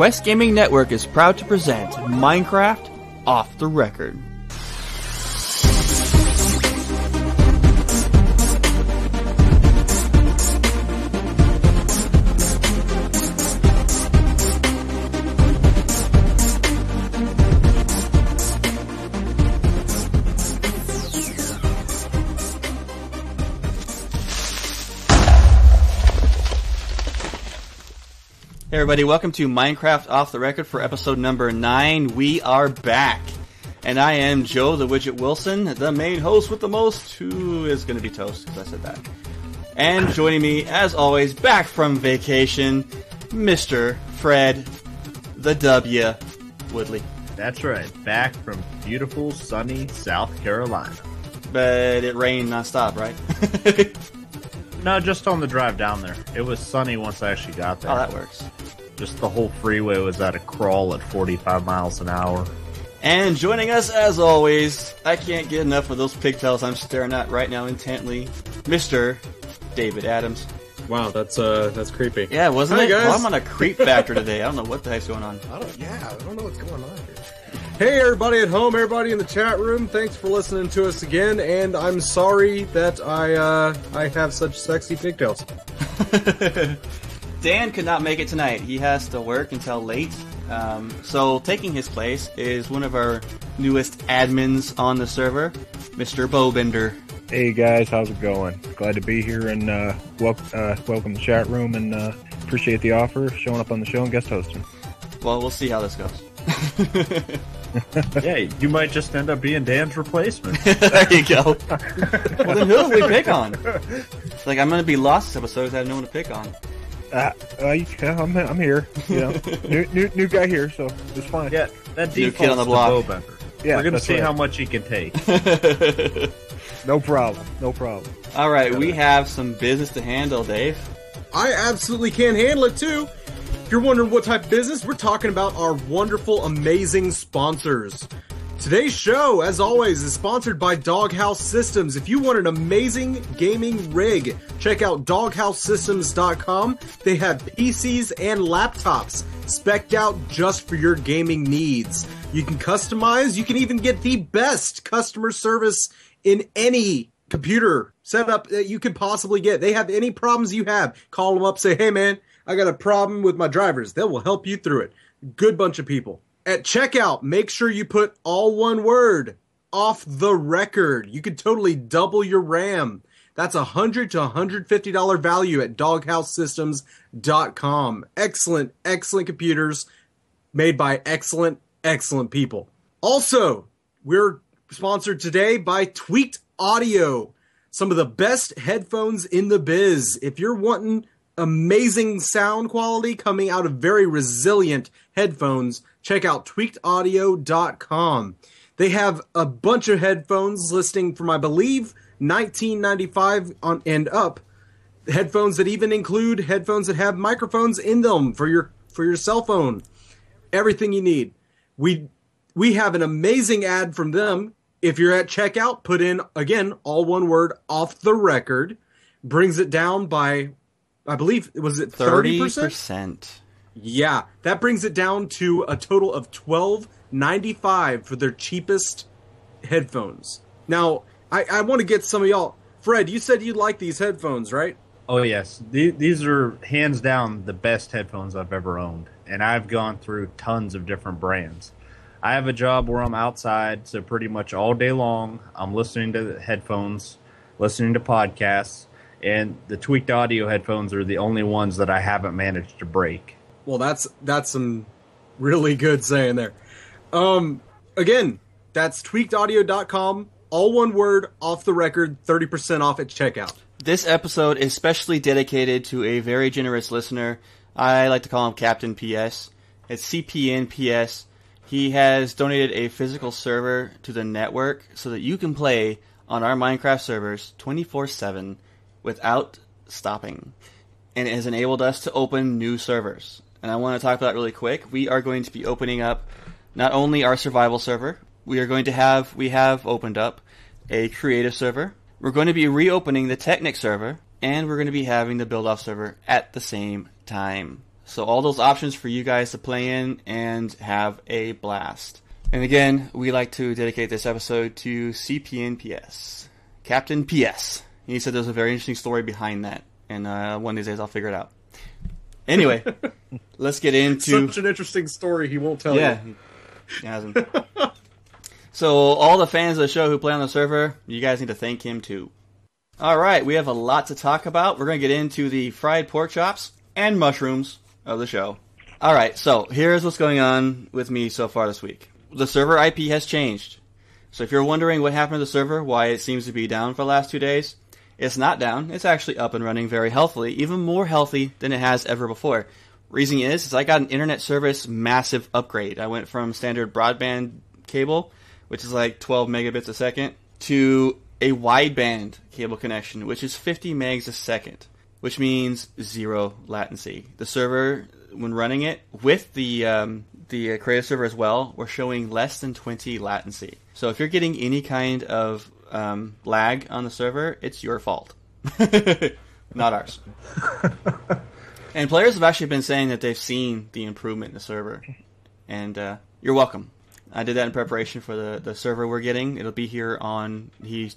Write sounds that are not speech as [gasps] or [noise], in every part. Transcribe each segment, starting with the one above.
Quest Gaming Network is proud to present Minecraft Off the Record. Everybody, welcome to Minecraft Off the Record for episode number 9. We are back. And I am Joe the Widget Wilson, the main host with the most, who is going to be toast because I said that. And joining me, as always, back from vacation, Mr. Fred the W Woodley. That's right, back from beautiful, sunny South Carolina. But it rained nonstop, right? [laughs] No, just on the drive down there. It was sunny once I actually got there. oh, that works. Just the whole freeway was at a crawl at 45 miles an hour. And joining us, as always, I can't get enough of those pigtails I'm staring at right now intently, Mr. David Adams. Wow, that's uh, that's creepy. Yeah, wasn't Hi, it? guys. Well, I'm on a creep factor today. I don't know what the heck's going on. I don't. Yeah, I don't know what's going on here. Hey, everybody at home, everybody in the chat room. Thanks for listening to us again. And I'm sorry that I uh, I have such sexy pigtails. [laughs] Dan could not make it tonight. He has to work until late. Um, so taking his place is one of our newest admins on the server, Mr. Bowbender. Hey guys, how's it going? Glad to be here and uh, wel- uh, welcome the chat room and uh, appreciate the offer, showing up on the show and guest hosting. Well, we'll see how this goes. [laughs] [laughs] yeah, you might just end up being Dan's replacement. [laughs] there you go. [laughs] well, then who do we pick on? It's like I'm gonna be lost this episode. 'cause I have no one to pick on. Uh, uh, yeah, I'm, I'm here. You know, new, new new guy here, so it's fine. yeah, that New kid on the block. Yeah, We're gonna see right. how much he can take. No problem, no problem. All right, we have some business to handle, Dave. I absolutely can't handle it too. If you're wondering what type of business, we're talking about our wonderful, amazing sponsors. Today's show, as always, is sponsored by Doghouse Systems. If you want an amazing gaming rig, check out doghousesystems.com. They have PCs and laptops specced out just for your gaming needs. You can customize, you can even get the best customer service in any computer setup that you could possibly get. They have any problems you have. Call them up, say, hey man, I got a problem with my drivers. They will help you through it. Good bunch of people. At checkout, make sure you put all one word off the record. You could totally double your RAM. That's a hundred to hundred fifty dollar value at doghousesystems.com. Excellent, excellent computers made by excellent, excellent people. Also, we're sponsored today by Tweaked Audio, some of the best headphones in the biz. If you're wanting amazing sound quality coming out of very resilient headphones, check out tweakedaudio.com. They have a bunch of headphones listing from I believe 1995 on and up headphones that even include headphones that have microphones in them for your for your cell phone everything you need. We we have an amazing ad from them. If you're at checkout, put in again all one word off the record, brings it down by I believe was it Thirty 30%? Yeah, that brings it down to a total of twelve ninety five for their cheapest headphones. Now, I, I want to get some of y'all. Fred, you said you like these headphones, right? Oh yes, The- these are hands down the best headphones I've ever owned, and I've gone through tons of different brands. I have a job where I'm outside, so pretty much all day long I'm listening to headphones, listening to podcasts, and the tweaked audio headphones are the only ones that I haven't managed to break. Well, that's that's some really good saying there. Um, again, that's tweakedaudio.com. All one word, off the record, 30% off at checkout. This episode is specially dedicated to a very generous listener. I like to call him Captain PS. It's CPNPS. He has donated a physical server to the network so that you can play on our Minecraft servers 24 7 without stopping. And it has enabled us to open new servers. And I want to talk about that really quick. We are going to be opening up not only our survival server, we are going to have, we have opened up a creative server. We're going to be reopening the Technic server, and we're going to be having the build off server at the same time. So all those options for you guys to play in and have a blast. And again, we like to dedicate this episode to CPNPS. Captain PS. He said there's a very interesting story behind that, and uh, one of these days I'll figure it out. Anyway, [laughs] let's get into Such an interesting story. He won't tell yeah, you. hasn't. so all the fans of the show who play on the server, you guys need to thank him too. All right, we have a lot to talk about. We're going to get into the fried pork chops and mushrooms of the show. All right, so here's what's going on with me so far this week. The server IP has changed. So if you're wondering what happened to the server, why it seems to be down for the last two days, it's not down. It's actually up and running very healthily, even more healthy than it has ever before. Reason is, is I got an internet service massive upgrade. I went from standard broadband cable, which is like 12 megabits a second, to a wideband cable connection, which is 50 megs a second, which means zero latency. The server, when running it with the um, the creative server as well, we're showing less than 20 latency. So if you're getting any kind of um, lag on the server, it's your fault, [laughs] not ours. and players have actually been saying that they've seen the improvement in the server, and uh, you're welcome. I did that in preparation for the, the server we're getting. It'll be here on he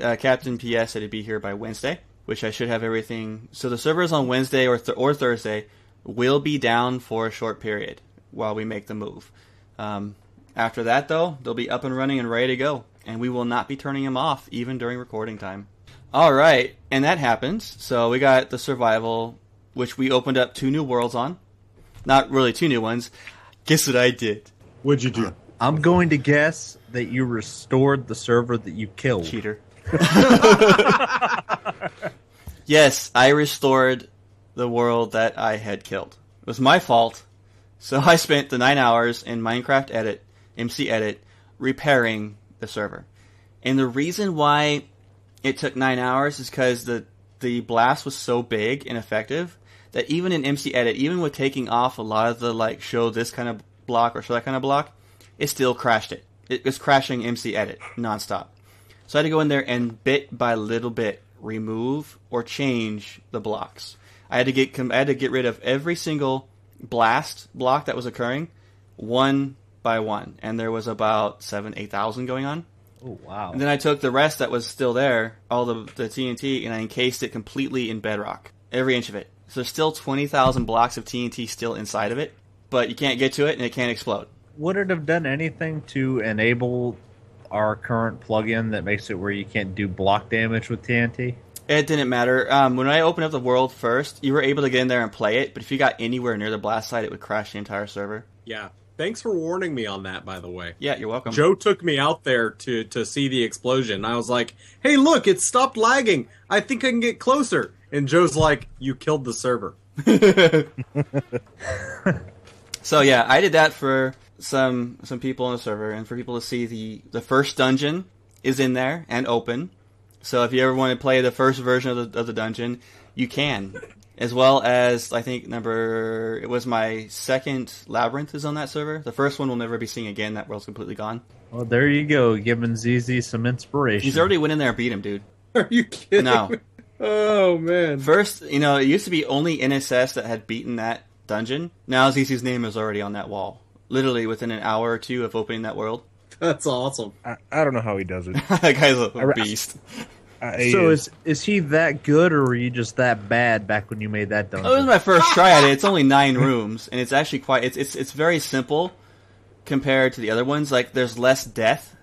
uh, Captain PS said it'd be here by Wednesday, which I should have everything. So the server is on Wednesday or th- or Thursday. Will be down for a short period while we make the move. Um, after that, though, they'll be up and running and ready to go, and we will not be turning them off even during recording time. All right, and that happens. So we got the survival, which we opened up two new worlds on. Not really two new ones. Guess what I did? What'd you do? I'm going to guess that you restored the server that you killed. Cheater. [laughs] [laughs] yes, I restored the world that I had killed. It was my fault. So I spent the nine hours in Minecraft Edit, MC Edit, repairing the server. And the reason why it took nine hours is because the the blast was so big and effective that even in MC Edit, even with taking off a lot of the like show this kind of block or show that kind of block, it still crashed it. It was crashing MC Edit nonstop. So I had to go in there and bit by little bit remove or change the blocks. I had to get I had to get rid of every single blast block that was occurring, one by one, and there was about seven, eight thousand going on. Oh wow! And then I took the rest that was still there, all the the TNT, and I encased it completely in bedrock, every inch of it. So there's still twenty thousand blocks of TNT still inside of it, but you can't get to it and it can't explode. Would it have done anything to enable our current plugin that makes it where you can't do block damage with TNT? It didn't matter. Um, when I opened up the world first, you were able to get in there and play it, but if you got anywhere near the blast site, it would crash the entire server. Yeah. Thanks for warning me on that, by the way. Yeah, you're welcome. Joe took me out there to to see the explosion. I was like, "Hey, look, it stopped lagging. I think I can get closer." And Joe's like, "You killed the server." [laughs] So yeah, I did that for some some people on the server and for people to see the the first dungeon is in there and open. So if you ever want to play the first version of the of the dungeon, you can. As well as I think number it was my second labyrinth is on that server. The first one will never be seen again. That world's completely gone. Well, there you go, giving ZZ some inspiration. He's already went in there and beat him, dude. [laughs] Are you kidding? No. me? Oh man. First, you know, it used to be only NSS that had beaten that dungeon. Now ZZ's name is already on that wall. Literally within an hour or two of opening that world. That's awesome. I, I don't know how he does it. [laughs] that guy's a beast. I, so uh, is is he that good, or were you just that bad back when you made that dungeon? Oh, it was my first try at it. It's only nine rooms, and it's actually quite. It's it's it's very simple compared to the other ones. Like there's less death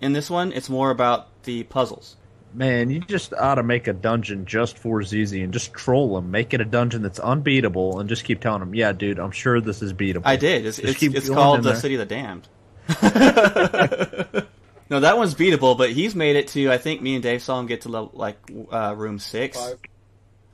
in this one. It's more about the puzzles. Man, you just ought to make a dungeon just for ZZ and just troll him. Make it a dungeon that's unbeatable, and just keep telling him, "Yeah, dude, I'm sure this is beatable." I did. It's Just it's, keep it's called the there. City of the Damned. [laughs] [laughs] no, that one's beatable, but he's made it to. I think me and Dave saw him get to level, like uh, room six. Five.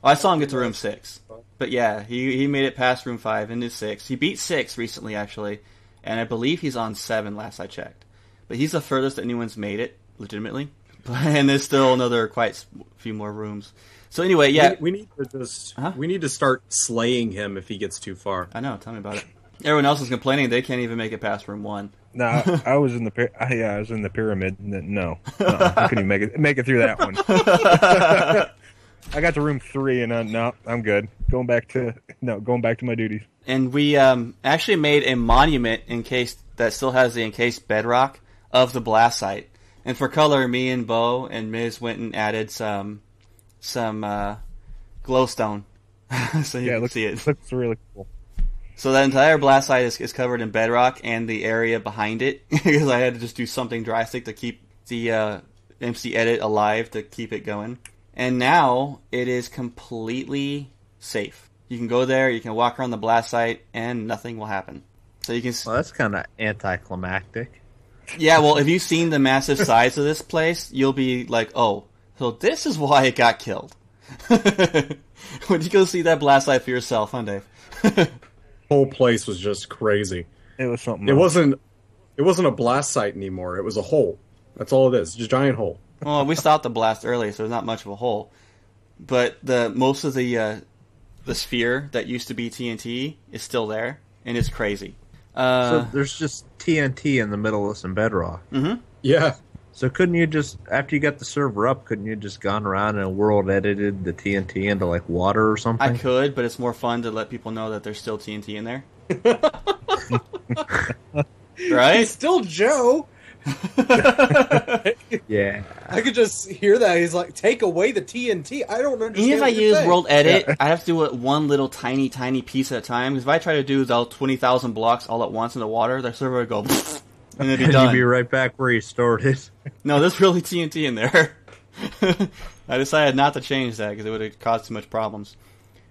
Oh, I saw him get to room six. But yeah, he he made it past room five into six. He beat six recently, actually, and I believe he's on seven. Last I checked, but he's the furthest that anyone's made it legitimately. [laughs] and there's still another quite few more rooms. So anyway, yeah, We, we need to just Huh? we need to start slaying him if he gets too far. I know. Tell me about it. Everyone else is complaining they can't even make it past room one. No, I, I was in the py- I- yeah, I was in the pyramid. No, uh I couldn't even make it make it through that one. [laughs] I got to room three, and uh, no, I'm good. Going back to no, going back to my duties. and we um, actually made a monument encased that still has the encased bedrock of the blast site. And for color, me and Bo and Miz went and added some some uh, glowstone, [laughs] so you Yeah, it can looks see it. looks really cool. So that entire blast site is, is covered in bedrock and the area behind it [laughs] because I had to just do something drastic to keep the uh, MC edit alive to keep it going. And now it is completely safe. You can go there, you can walk around the blast site, and nothing will happen. So you can, Well, that's kind of anticlimactic. yeah. Well, if you've seen the massive size of this place, you'll be like, oh, so this is why it got killed. [laughs] when you go see that blast site for yourself, huh, Dave? [laughs] whole place was just crazy. It was something. It else. wasn't it wasn't a blast site anymore. It was a hole. That's all it is. Just a giant hole. Well, we stopped the blast early, so there's not much of a hole. But the most of the uh, the sphere that used to be TNT is still there, and it's crazy. Uh, so there's just TNT in the middle of some bedrock. Mm-hmm. Yeah. So couldn't you just, after you got the server up, couldn't you just gone around and world edited the TNT into like water or something? I could, but it's more fun to let people know that there's still TNT in there. [laughs] right? He's still Joe. [laughs] Yeah. I could just hear that. He's like, take away the TNT. I don't understand. Even if I what you're use saying. World Edit, I have to do it one little tiny, tiny piece at a time. Because if I try to do the 20,000 blocks all at once in the water, the server would go, [laughs] and it'd [laughs] be And done. you'd be right back where you started. [laughs] No, there's really TNT in there. [laughs] I decided not to change that because it would have caused too much problems.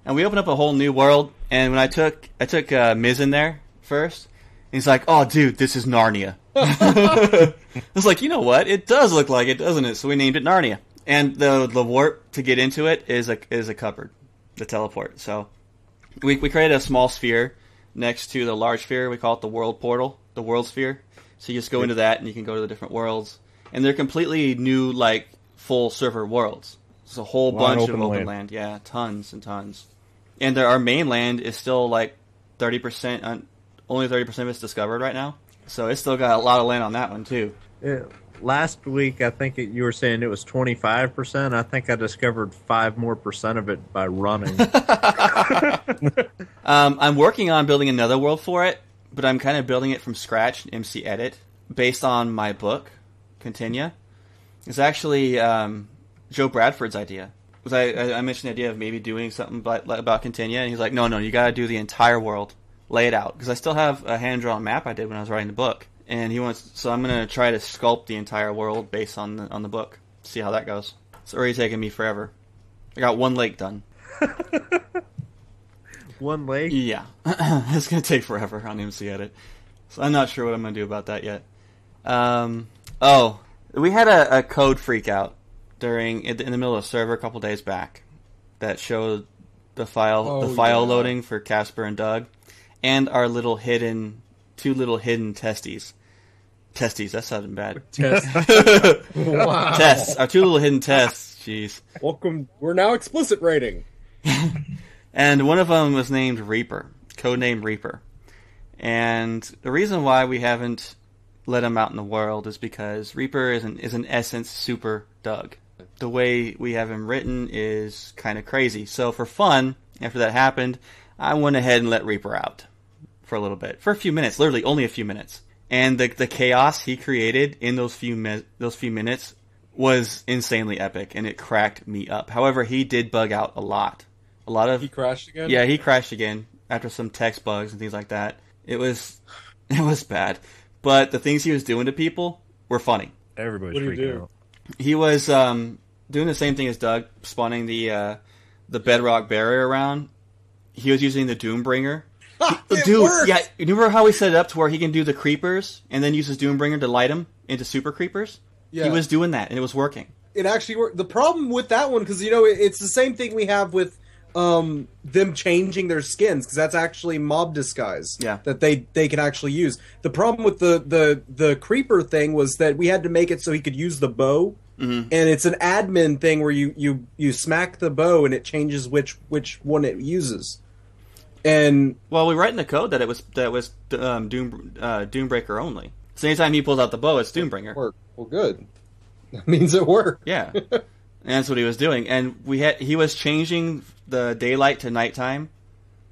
And we opened up a whole new world. And when I took I took uh, Miz in there first, and he's like, "Oh, dude, this is Narnia." I was like, "You know what? It does look like it, doesn't it?" So we named it Narnia. And the the warp to get into it is a is a cupboard, the teleport. So we we created a small sphere next to the large sphere. We call it the world portal, the world sphere. So you just go into that and you can go to the different worlds, and they're completely new, like full server worlds. It's a whole Wide bunch open of open land. land. yeah, tons and tons. And there, our mainland is still like thirty percent, un- only thirty percent of it's discovered right now. So it's still got a lot of land on that one too. Yeah. Last week, I think it, you were saying it was 25%. I think I discovered 5 more percent of it by running. [laughs] Um, I'm working on building another world for it, but I'm kind of building it from scratch MC Edit based on my book, Continua. It's actually um, Joe Bradford's idea. I, I, mentioned the idea of maybe doing something about, about Continua, and he's like, no, no, you got to do the entire world, lay it out. Because I still have a hand drawn map I did when I was writing the book, and he wants. So I'm to try to sculpt the entire world based on the, on the book. See how that goes. It's already taken me forever. I got one lake done. [laughs] One leg? Yeah, [clears throat] it's gonna take forever on MC Edit, so I'm not sure what I'm gonna do about that yet. Um, oh, we had a, a code freak out during in the middle of server a couple days back that showed the file Oh, the file yeah. loading for Casper and Doug, and our little hidden two little hidden testes. Testes, that sounded bad. Test. [laughs] wow. Tests, our two little hidden tests. Jeez. Welcome. We're now explicit rating. [laughs] And one of them was named Reaper, codename Reaper. And the reason why we haven't let him out in the world is because Reaper is an, is in essence super Doug. The way we have him written is kind of crazy. So for fun, after that happened, I went ahead and let Reaper out for a little bit, for a few minutes, literally only a few minutes. And the the chaos he created in those few mi- those few minutes was insanely epic, and it cracked me up. However, he did bug out a lot, a lot of He crashed again. yeah, he crashed again after some text bugs and things like that. It was [laughs] it was bad. But the things he was doing to people were funny. Everybody's What freaking do? out. He was um, doing the same thing as Doug, spawning the uh, the bedrock barrier around. He was using the Doombringer. it Dude, worked! yeah, you remember how we set it up to where he can do the creepers and then use his Doombringer to light them into super creepers? Yeah. He was doing that and it was working. it actually worked. The problem with that one, because you know, it, it's the same thing we have with um them changing their skins because that's actually mob disguise Yeah. that they they can actually use the problem with the the the creeper thing was that we had to make it so he could use the bow Mm-hmm. and it's an admin thing where you you you smack the bow and it changes which which one it uses and Well, we write in the code that it was that it was um, Doom uh, Doombreaker only. So anytime he pulls out the bow, it's Doombringer. well good [laughs] that means it worked Yeah, [laughs] and that's what he was doing. And we had he was changing the daylight to nighttime.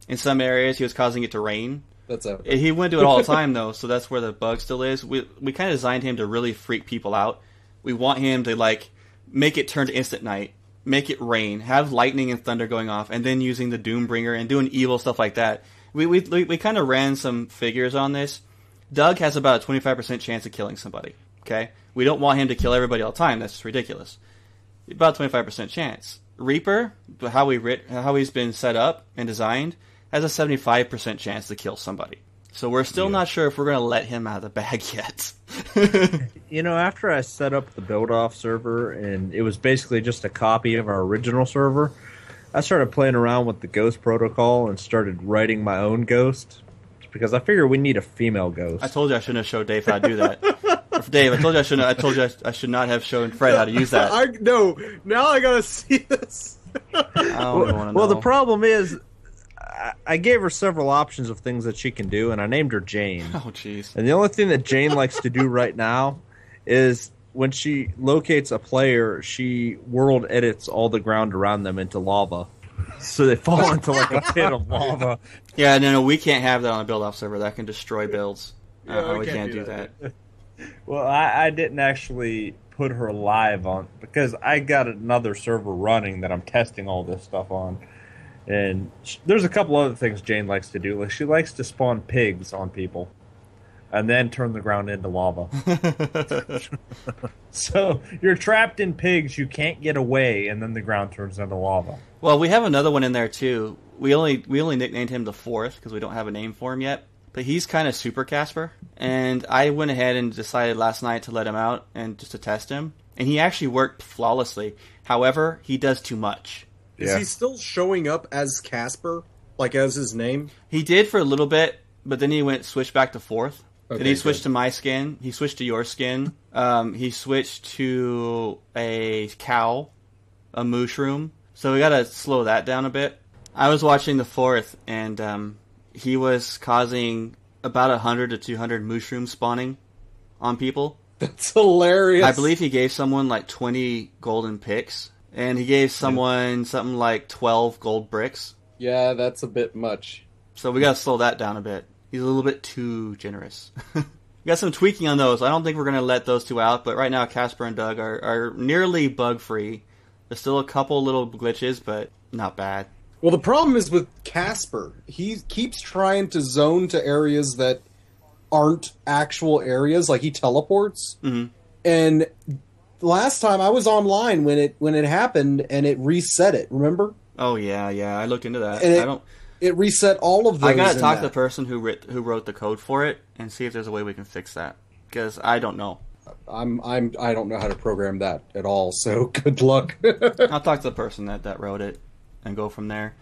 In some areas, he was causing it to rain. that's a He wouldn't do it all the [laughs] time though, so that's where the bug still is. We we kind of designed him to really freak people out. We want him to like make it turn to instant night, make it rain, have lightning and thunder going off, and then using the Doombringer and doing evil stuff like that. We we we, we kind of ran some figures on this. Doug has about a twenty five percent chance of killing somebody. Okay, we don't want him to kill everybody all the time. That's just ridiculous. About twenty five percent chance. Reaper, but how we writ, how he's been set up and designed, has a seventy five percent chance to kill somebody. So we're still not sure if we're going to let him out of the bag [laughs] yet. You know, after I set up the build off server and it was basically just a copy of our original server, I started playing around with the ghost protocol and started writing my own ghost because I figure we need a female ghost. I told you I shouldn't have showed Dave how to do that. [laughs] [laughs] Dave, I told you I shouldn't. I told you I, I should not have shown Fred how to use that. I I no now I gotta see this don't even want to well, know. the problem is, I, I gave her several options of things that she can do, and I named her Jane. Oh, jeez. And the only thing that Jane likes to do right now is when she locates a player, she world edits all the ground around them into lava. So they fall [laughs] into like a pit of lava. Yeah, no, no, we can't have that on a build-off server. That can destroy builds. Yeah, uh, we we can't can't do do that. that. Well, I, I didn't actually put her live on because I got another server running that I'm testing all this stuff on. And sh- there's a couple other things Jane likes to do. Like she likes to spawn pigs on people, and then turn the ground into lava. [laughs] so you're trapped in pigs, you can't get away, and then the ground turns into lava. Well, we have another one in there too. We only we only nicknamed him the fourth because we don't have a name for him yet. But he's kind of super Casper, and I went ahead and decided last night to let him out and just to test him, and he actually worked flawlessly. However, he does too much. is he still showing up as Casper like as his name He did for a little bit, but then he went switched back to fourth. then he switched good. to my skin. He switched to your skin. Um, he switched to a cow, a mushroom. So we gotta slow that down a bit. I was watching the fourth, and um, he was causing about hundred to two hundred mushroom spawning on people. [laughs] that's hilarious I believe he gave someone like twenty golden picks, and he gave someone something like twelve gold bricks. yeah that's a bit much So we gotta slow that down a bit. He's a little bit too generous. [laughs] we got some tweaking on those. I don't think we're gonna let those two out, but right now Casper and Doug are, are nearly bug free. There's still a couple little glitches, but not bad. Well, the problem is with Casper. He keeps trying to zone to areas that aren't actual areas. Like he teleports. Mhm. And last time I was online when it when it happened, and it reset it. Remember? Oh yeah, yeah. I looked into that. And it- I don't. It reset all of those. I gotta talk to the person who writ, who wrote the code for it and see if there's a way we can fix that because I don't know. I'm I'm I don't know how to program that at all. So [laughs] good luck. I'll talk to the person that, that wrote it and go from there.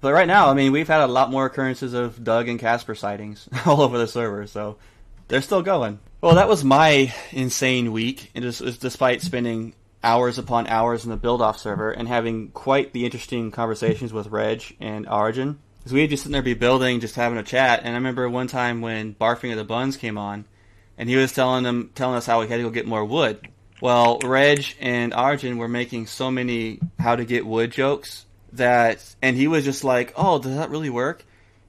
But right now, I mean, we've had a lot more occurrences of Doug and Casper sightings [laughs] all over the server, so they're still going. Well, that was my insane week, and just despite spending hours upon hours in the build-off server and having quite the interesting conversations with Reg and Arjun. Because we had just sitting there be building, just having a chat, and I remember one time when Barfing of the Buns came on, and he was telling them, telling us how we had to go get more wood. Well, Reg and Arjun were making so many how to get wood jokes that, and he was just like, "Oh, does that really work?"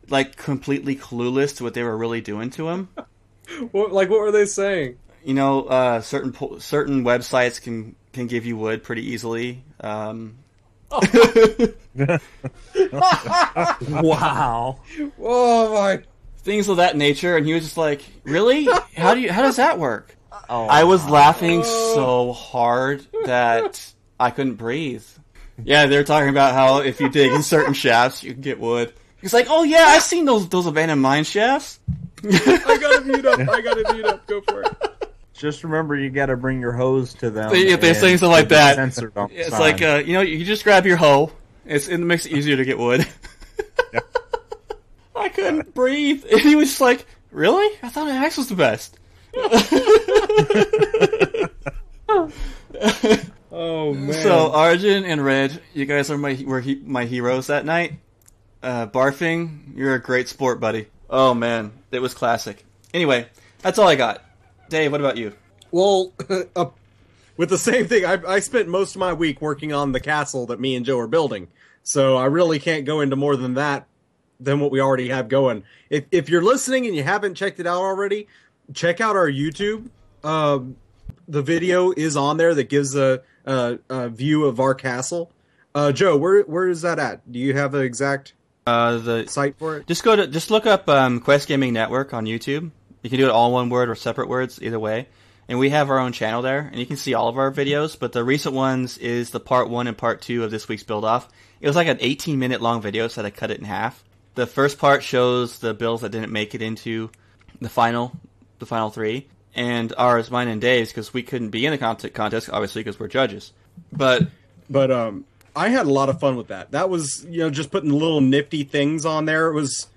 Like completely clueless to what they were really doing to him. [laughs] what, like what were they saying? You know, uh, certain po- certain websites can can give you wood pretty easily. Um, [laughs] [laughs] Wow. Oh my! things of that nature, and he was just like, "Really? How do you? How does that work?" Oh, I was laughing so hard that I couldn't breathe. Yeah, they're talking about how if you dig in certain shafts, you can get wood. He's like, "Oh yeah, I've seen those those abandoned mine shafts." I gotta mute up. I gotta mute up. Go for it. Just remember, you got to bring your hoes to them. They- if they're saying something like that, censored on the It's sign. like uh, you know, you just grab your hoe It's, it makes it easier to get wood. [laughs] I couldn't breathe. And he was just like, Really? I thought an axe was the best. [laughs] [laughs] Oh man. So Arjun and Red, you guys are my were he, my heroes that night. Uh, barfing, you're a great sport, buddy. Oh man, it was classic. Anyway, that's all I got. Dave, what about you? Well, [laughs] uh, with the same thing, I, I spent most of my week working on the castle that me and Joe are building. So I really can't go into more than that than what we already have going. If if you're listening and you haven't checked it out already, check out our YouTube. Um, the video is on there that gives a, a, a view of our castle. Uh, Joe, where where is that at? Do you have an exact Uh, the site for it? just go to just look up um, Quest Gaming Network on YouTube. You can do it all one word or separate words, either way. And we have our own channel there, and you can see all of our videos. But the recent ones is the part one and part two of this week's build off. It was like an 18 minute long video, so I cut it in half. The first part shows the builds that didn't make it into the final, the final three, and ours, mine, and Dave's because we couldn't be in the contest, contest obviously because we're judges. But But um, I had a lot of fun with that. That was you know just putting little nifty things on there. It was.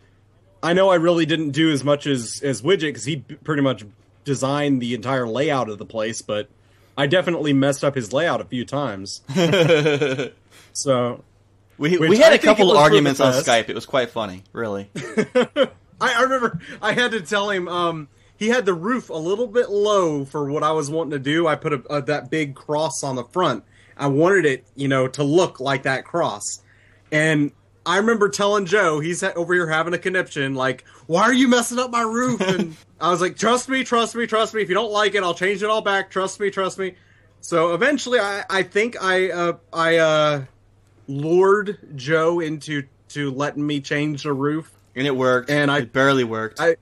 I know I really didn't do as much as as Widget because he pretty much designed the entire layout of the place, but I definitely messed up his layout a few times. [laughs] so we we had I a couple was for the arguments on. Skype. It was quite funny, really. [laughs] I, I remember I had to tell him um, he had the roof a little bit low for what I was wanting to do. I put a, a, that big cross on the front. I wanted it, you know, to look like that cross. And I remember telling Joe, he's over here having a conniption, like, "Why are you messing up my roof?" And [laughs] I was like, "Trust me, trust me, trust me. If you don't like it, I'll change it all back. Trust me, trust me." So eventually, I, I think I uh, I uh, lured Joe into to letting me change the roof. And it worked. And I- it barely worked. I-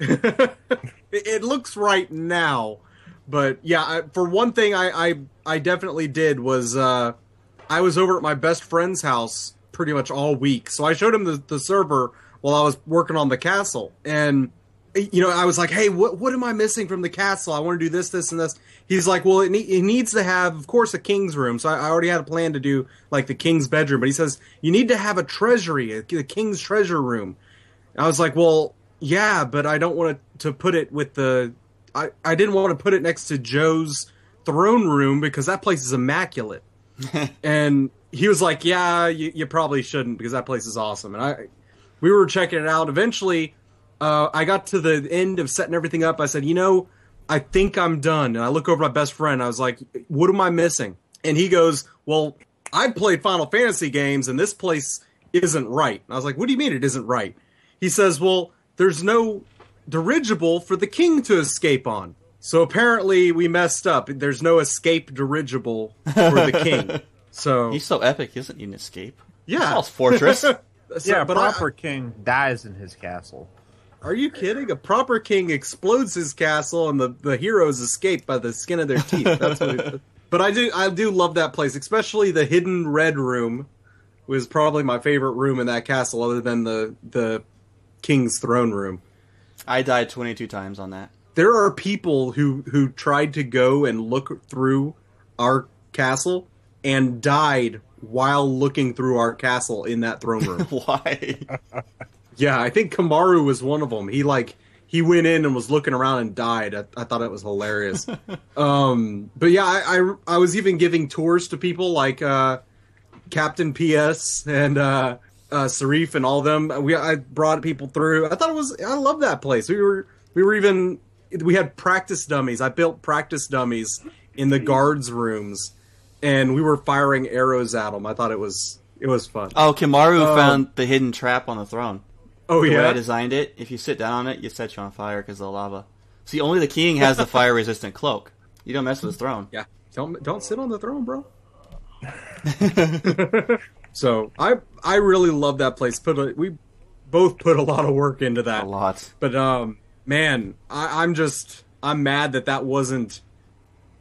[laughs] it, looks right now, but yeah. I, for one thing, I, I I definitely did was uh, I was over at my best friend's house pretty much all week, so I showed him the, the server while I was working on the castle, and you know I was like, hey, what what am I missing from the castle? I want to do this, this, and this. He's like, well, it, ne- it needs to have, of course, a king's room. So I, I already had a plan to do like the king's bedroom, but he says you need to have a treasury, a, a king's treasure room. I was like, well, yeah, but I don't want to, to put it with the. I, I didn't want to put it next to Joe's throne room because that place is immaculate. [laughs] and he was like, yeah, you, you probably shouldn't because that place is awesome. And I, we were checking it out. Eventually, uh, I got to the end of setting everything up. I said, you know, I think I'm done. And I look over my best friend. I was like, what am I missing? And he goes, well, I played Final Fantasy games and this place isn't right. And I was like, what do you mean it isn't right? He says, well, there's no dirigible for the king to escape on. So apparently we messed up. There's no escape dirigible for the king. [laughs] So He's so epic, he doesn't he? an escape. yeah, Hell's Fortress. [laughs] So- yeah, but I- proper king dies in his castle. Are you kidding? A proper king explodes his castle, and the, the heroes escape by the skin of their teeth. That's what. It, [laughs] but I do I do love that place, especially the hidden red room. Was probably my favorite room in that castle, other than the the king's throne room. I died 22 times on that. There are people who who tried to go and look through our castle and died while looking through our castle in that throne room. [laughs] Why? Yeah, I think Kamaru was one of them. He like he went in and was looking around and died. I, I thought it was hilarious. [laughs] um, but yeah, I, I I was even giving tours to people like uh, Captain PS and uh, uh, Sarif and all of them. We I brought people through. I thought it was I love that place. We were we were even we had practice dummies. I built practice dummies in the guards rooms, and we were firing arrows at them. I thought it was it was fun. Oh, Kimaru Oh. found the hidden trap on the throne. Oh The way yeah, I designed it, if you sit down on it, you set you on fire because of the lava. See, only the king has the [laughs] fire resistant cloak. You don't mess with his throne. Yeah. Don't don't sit on the throne, bro. [laughs] [laughs] so I I really love that place. Put a, we both put a lot of work into that. A lot. But um, man, I, I'm just I'm mad that that wasn't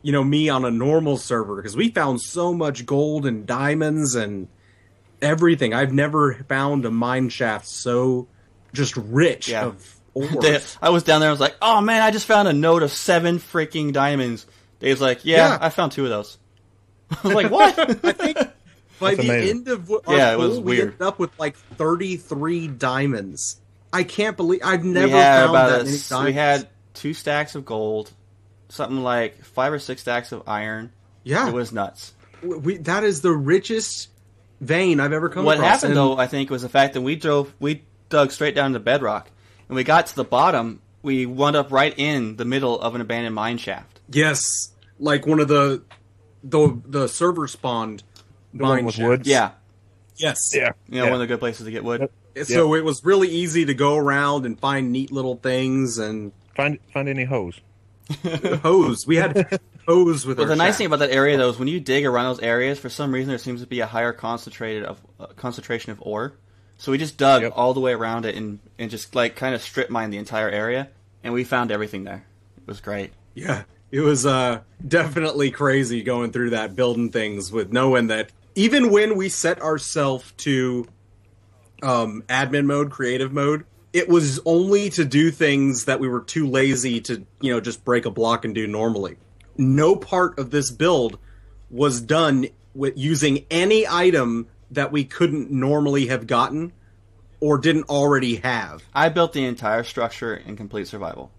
you know me on a normal server because we found so much gold and diamonds and everything. I've never found a mine shaft so just rich Yeah. of. [laughs] They- I was down there. I was like, "Oh man, I just found a note of seven freaking diamonds." Dave's like, "Yeah, Yeah. I found two of those." [laughs] I was like, "What?" [laughs] I think By That's the amazing. end of our Yeah, it was pool, we ended up with like 33 diamonds. I can't believe I've never found about that a many diamonds. we had two stacks of gold, something like five or six stacks of iron. yeah, It was nuts. we, that is the richest vein I've ever come across. what across. happened and- though, I think, was the fact that we drove, we dug straight down to bedrock, and we got to the bottom. We wound up right in the middle of an abandoned mine shaft. Yes, like one of the the the server spawned The one mine with shafts. woods? Yeah, Yes. Yeah. you know, yeah. one of the good places to get wood. Yep. So it was really easy to go around and find neat little things and Find find any hoes. [laughs] hoes. We had hoes with But our the nice thing about that area, though, is when you dig around those areas, for some reason there seems to be a higher concentrated of uh, concentration of ore. So we just dug Yep. all the way around it and and just like kind of strip mined the entire area, and we found everything there. It was great. Yeah, it was uh definitely crazy going through that building things with knowing that even when we set ourselves to um admin mode, creative mode, it was only to do things that we were too lazy to, you know, just break a block and do normally. No part of this build was done with using any item that we couldn't normally have gotten or didn't already have. I built the entire structure in complete survival.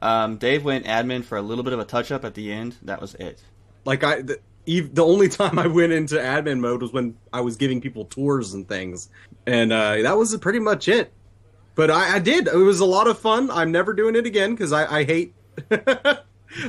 Um, Dave went admin for a little bit of a touch up at the end. That was it. Like I, ev- the only [laughs] time I went into admin mode was when I was giving people tours and things, and uh, that was pretty much it. But I, I did. It was a lot of fun. I'm never doing it again because I, I hate. [laughs]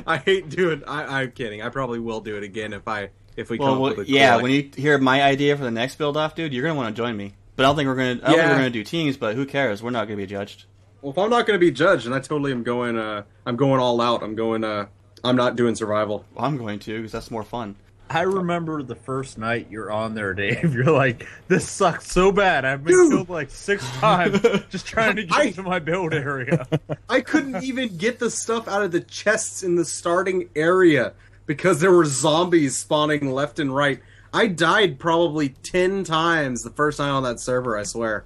I hate doing. I, I'm kidding. I probably will do it again if I if we Well, come well, up with a yeah. When you hear my idea for the next build off, dude, you're gonna want to join me. But I don't think we're gonna. I don't think Yeah. we're gonna do teams. But who cares? We're not gonna be judged. Well, if I'm not going to be judged, and I totally am going. Uh, I'm going all out. I'm going. Uh, I'm not doing survival. Well, I'm going to because that's more fun. I remember the first night you're on there, Dave. [laughs] You're like, "This sucks so bad. I've been Dude. killed like six times [laughs] just trying to get I- to my build area." [laughs] I couldn't even get the stuff out of the chests in the starting area because there were zombies spawning left and right. I died probably 10 times the first time on that server, I swear.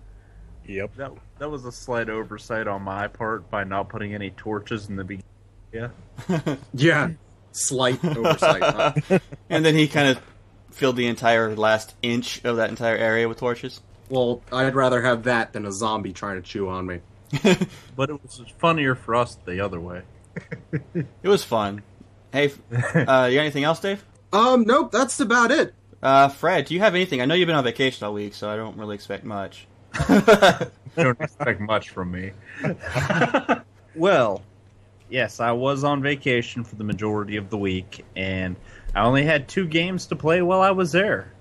Yep. That that was a slight oversight on my part by not putting any torches in the beginning. Yeah. Yeah. Slight oversight. huh? [laughs] And then he kind of filled the entire last inch of that entire area with torches. Well, I'd rather have that than a zombie trying to chew on me. [laughs] But it was funnier for us the other way. It was fun. Hey, uh, you got anything else, Dave? Um, nope, that's about it. Uh, Fred, do you have anything? I know you've been on vacation all week, so I don't really expect much. [laughs] don't expect much from me. well, yes, I was on vacation for the majority of the week, and I only had two games to play while I was there.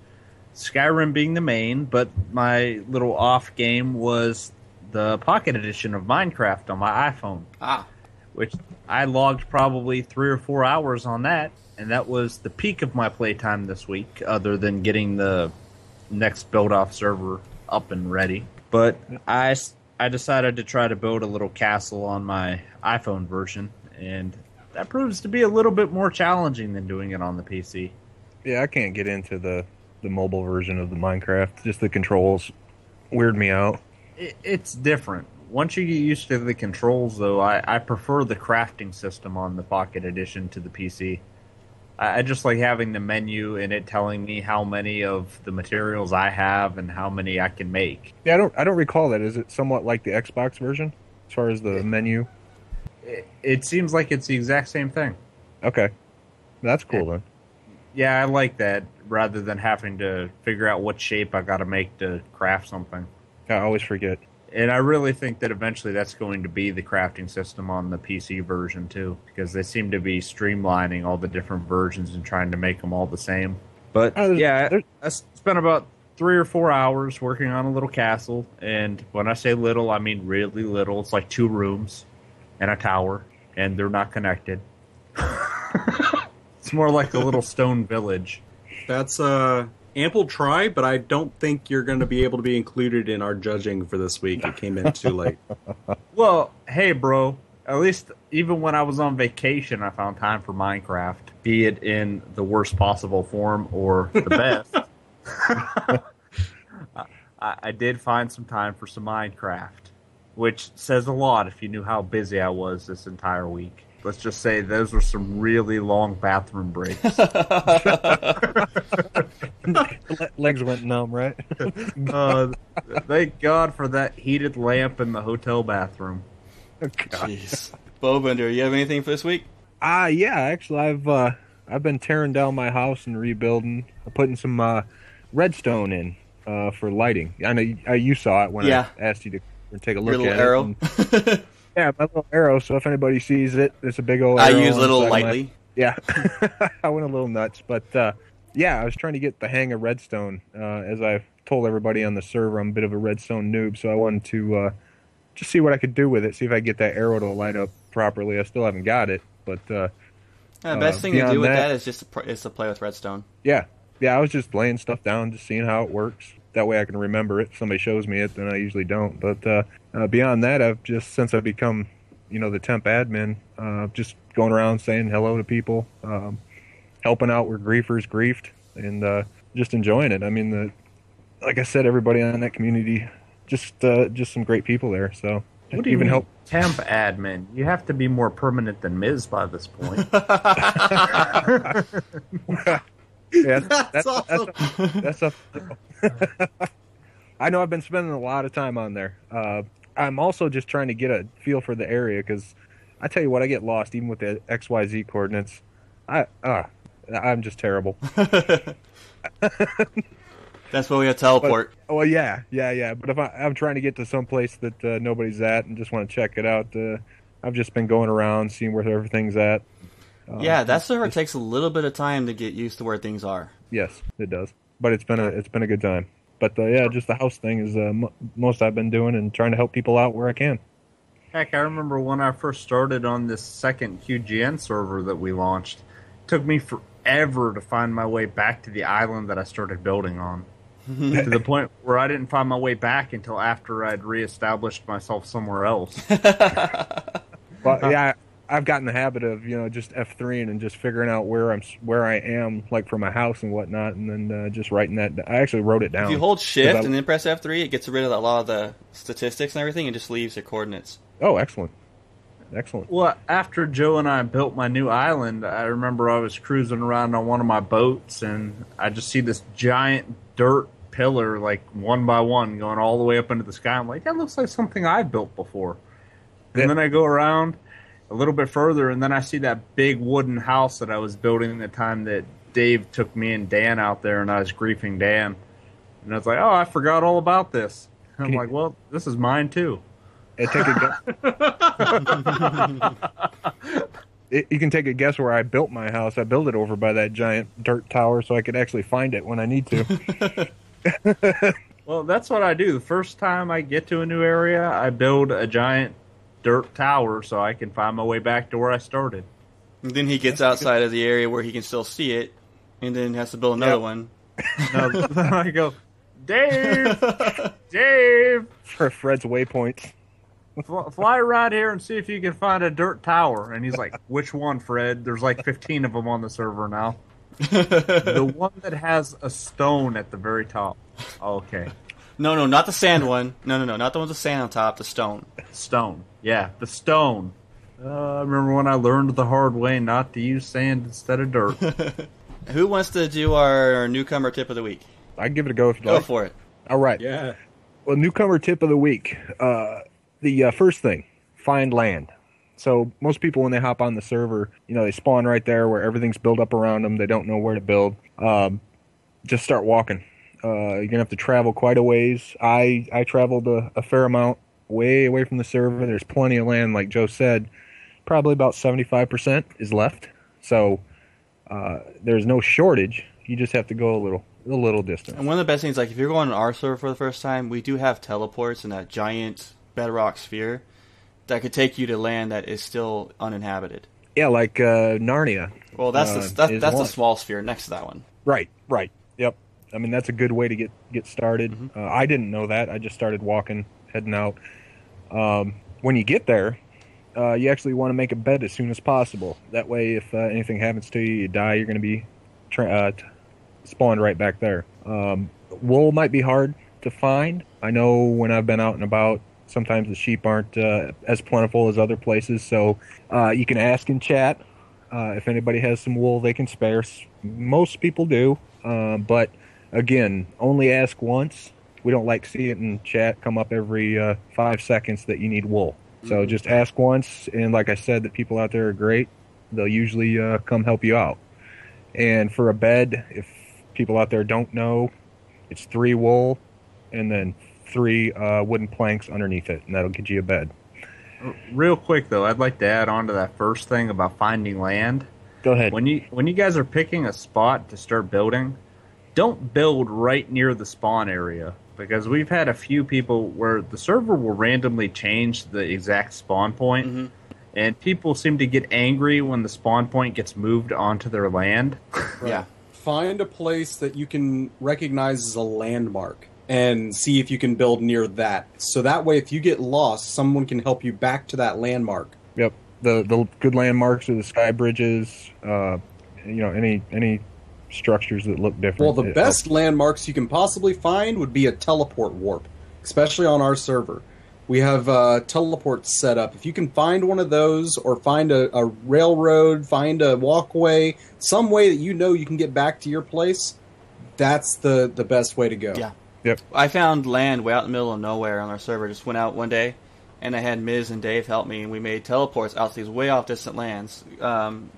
Skyrim being the main, but my little off game was the Pocket Edition of Minecraft on my iPhone, Ah, which I logged probably three or four hours on that, and that was the peak of my playtime this week, other than getting the next build off server up and ready. But I, I decided to try to build a little castle on my iPhone version, and that proves to be a little bit more challenging than doing it on the PC. Yeah, I can't get into the the mobile version of the Minecraft. Just the controls weird me out. It, it's different. Once you get used to the controls, though, I, I prefer the crafting system on the Pocket Edition to the PC. I, I just like having the menu and it telling me how many of the materials I have and how many I can make. Yeah, I don't I don't recall that. Is it somewhat like the Xbox version as far as the menu? It, it seems like it's the exact same thing. Okay, that's cool then. Yeah, I like that rather than having to figure out what shape I got to make to craft something. I always forget. And I really think that eventually that's going to be the crafting system on the PC version too, because they seem to be streamlining all the different versions and trying to make them all the same. But there's- yeah, I, I s- spent about three or four hours working on a little castle, and when I say little, I mean really little. It's like two rooms and a tower, and they're not connected. [laughs] it's more like a little stone village. That's uh ample try, but I don't think you're going to be able to be included in our judging for this week. It came in too late. [laughs] Well, hey, bro. At least even when I was on vacation, I found time for Minecraft, be it in the worst possible form or the [laughs] best. I, I did find some time for some Minecraft, which says a lot if you knew how busy I was this entire week. Let's just say those were some really long bathroom breaks. [laughs] [laughs] Legs went numb, right? [laughs] Uh, thank God for that heated lamp in the hotel bathroom. Jeez. Bowbender, you have anything for this week? Ah, yeah. Actually, I've uh, I've been tearing down my house and rebuilding, putting some uh, redstone in uh, for lighting. I know you, uh, you saw it when Yeah. I asked you to take a Your look little at arrow. it. and- yeah, my little arrow. So if anybody sees it, it's a big old. I arrow use on little the side lightly. Yeah, [laughs] I went a little nuts, but uh, yeah, I was trying to get the hang of redstone. Uh, as I've told everybody on the server, I'm a bit of a redstone noob, so I wanted to uh, just see what I could do with it, see if I could get that arrow to light up properly. I still haven't got it, but uh, Uh, the best Uh, thing to do with that- that is just to, pr- is to play with redstone. yeah, yeah, I was just laying stuff down, just seeing how it works. That way, I can remember it. If somebody shows me it, then I usually don't. But uh, uh, beyond that, I've just since I've become, you know, the temp admin, uh, just going around saying hello to people, um, helping out where griefers griefed, and uh, just enjoying it. I mean, the like I said, everybody on that community, just uh, just some great people there. So What do you even mean, help. temp admin? You have to be more permanent than Miz by this point. [laughs] [laughs] [laughs] Yeah, That's awesome. That's up. [laughs] I know I've been spending a lot of time on there. Uh, I'm also just trying to get a feel for the area because I tell you what, I get lost even with the X Y Z coordinates. I uh, I'm just terrible. [laughs] That's why we have teleport. Well, yeah, yeah, yeah. But if I, I'm trying to get to some place that uh, nobody's at and just want to check it out, uh, I've just been going around seeing where everything's at. Uh, yeah, that server takes a little bit of time to get used to where things are. Yes, it does. But it's been a it's been a good time. But uh, yeah, just the house thing is uh, m- most I've been doing and trying to help people out where I can. Heck, I remember when I first started on this second QGN server that we launched. It took me forever to find my way back to the island that I started building on. [laughs] to the point where I didn't find my way back until after I'd reestablished myself somewhere else. [laughs] But yeah, I, I've gotten the habit of you know just F three and just figuring out where I'm where I am like for my house and whatnot, and then uh, just writing that. I actually wrote it down. If you hold shift I- and then press F3, it gets rid of a lot of the statistics and everything and just leaves the coordinates. oh, excellent, excellent. Well, after Joe and I built my new island, I remember I was cruising around on one of my boats and I just see this giant dirt pillar, like one by one, going all the way up into the sky. I'm like, that looks like something I've built before. Yeah. And then I go around a little bit further, and then I see that big wooden house that I was building at the time that Dave took me and Dan out there, and I was griefing Dan. And I was like, oh, I forgot all about this. And [laughs] I'm like, well, this is mine too. Take a guess. It- [laughs] you can take a guess where I built my house. I built it over by that giant dirt tower, so I could actually find it when I need to. [laughs] Well, that's what I do. The first time I get to a new area, I build a giant dirt tower so I can find my way back to where I started. And then he gets outside of the area where he can still see it, and then has to build another Yep. one. Now, then [laughs] [laughs] I go, Dave, Dave, for Fred's waypoints. fl- fly right here and see if you can find a dirt tower. And he's like, which one, Fred? There's like 15 of them on the server now. [laughs] the one that has a stone at the very top. Okay. No, no, not the sand one. No, no, no, not the one with the sand on top. The stone. Stone. Yeah, the stone. Uh, I remember when I learned the hard way not to use sand instead of dirt. [laughs] Who wants to do our newcomer tip of the week? I can give it a go if you Go like. for it. All right. Yeah. Well, newcomer tip of the week. Uh, the uh, first thing, find land. So most people, when they hop on the server, you know, they spawn right there where everything's built up around them. They don't know where to build. Um, just start walking. Uh, you're gonna have to travel quite a ways. I I traveled a, a fair amount way away from the server. There's plenty of land, like Joe said. Probably about 75% is left. So uh, there's no shortage. You just have to go a little a little distance. And one of the best things, like if you're going on our server for the first time, we do have teleports in that giant bedrock sphere that could take you to land that is still uninhabited. Yeah, like uh, Narnia. Well, that's Uh, the that, that's the small sphere next to that one. Right, right. Yep. I mean, that's a good way to get get started. Uh, I didn't know that. I just started walking, heading out. Um, when you get there, uh, you actually want to make a bed as soon as possible. That way, if uh, anything happens to you, you die, you're going to be tra- uh, t- spawned right back there. Um, wool might be hard to find. I know when I've been out and about, sometimes the sheep aren't uh, as plentiful as other places. So uh, you can ask in chat uh, if anybody has some wool they can spare. Most people do, but again, only ask once. We don't like see it in chat come up every uh, five seconds that you need wool. So just ask once, and like I said, the people out there are great. They'll usually uh, come help you out. And for a bed, if people out there don't know, it's three wool, and then three uh, wooden planks underneath it, and that'll get you a bed. Real quick though, I'd like to add on to that first thing about finding land. Go ahead. When you when you guys are picking a spot to start building, don't build right near the spawn area because we've had a few people where the server will randomly change the exact spawn point, Mm-hmm. and people seem to get angry when the spawn point gets moved onto their land. [laughs] Yeah. Find a place that you can recognize as a landmark and see if you can build near that. So that way, if you get lost, someone can help you back to that landmark. Yep. The the good landmarks are the sky bridges. Uh, you know any any structures that look different. Well, the It best landmarks you can possibly find would be a teleport warp, especially on our server. We have uh, teleports set up. If you can find one of those, or find a, a railroad, find a walkway, some way that you know you can get back to your place, that's the the best way to go. Yeah. Yep. I found land way out in the middle of nowhere on our server. Just went out one day, and I had Miz and Dave help me, and we made teleports out to these way off distant lands. Um,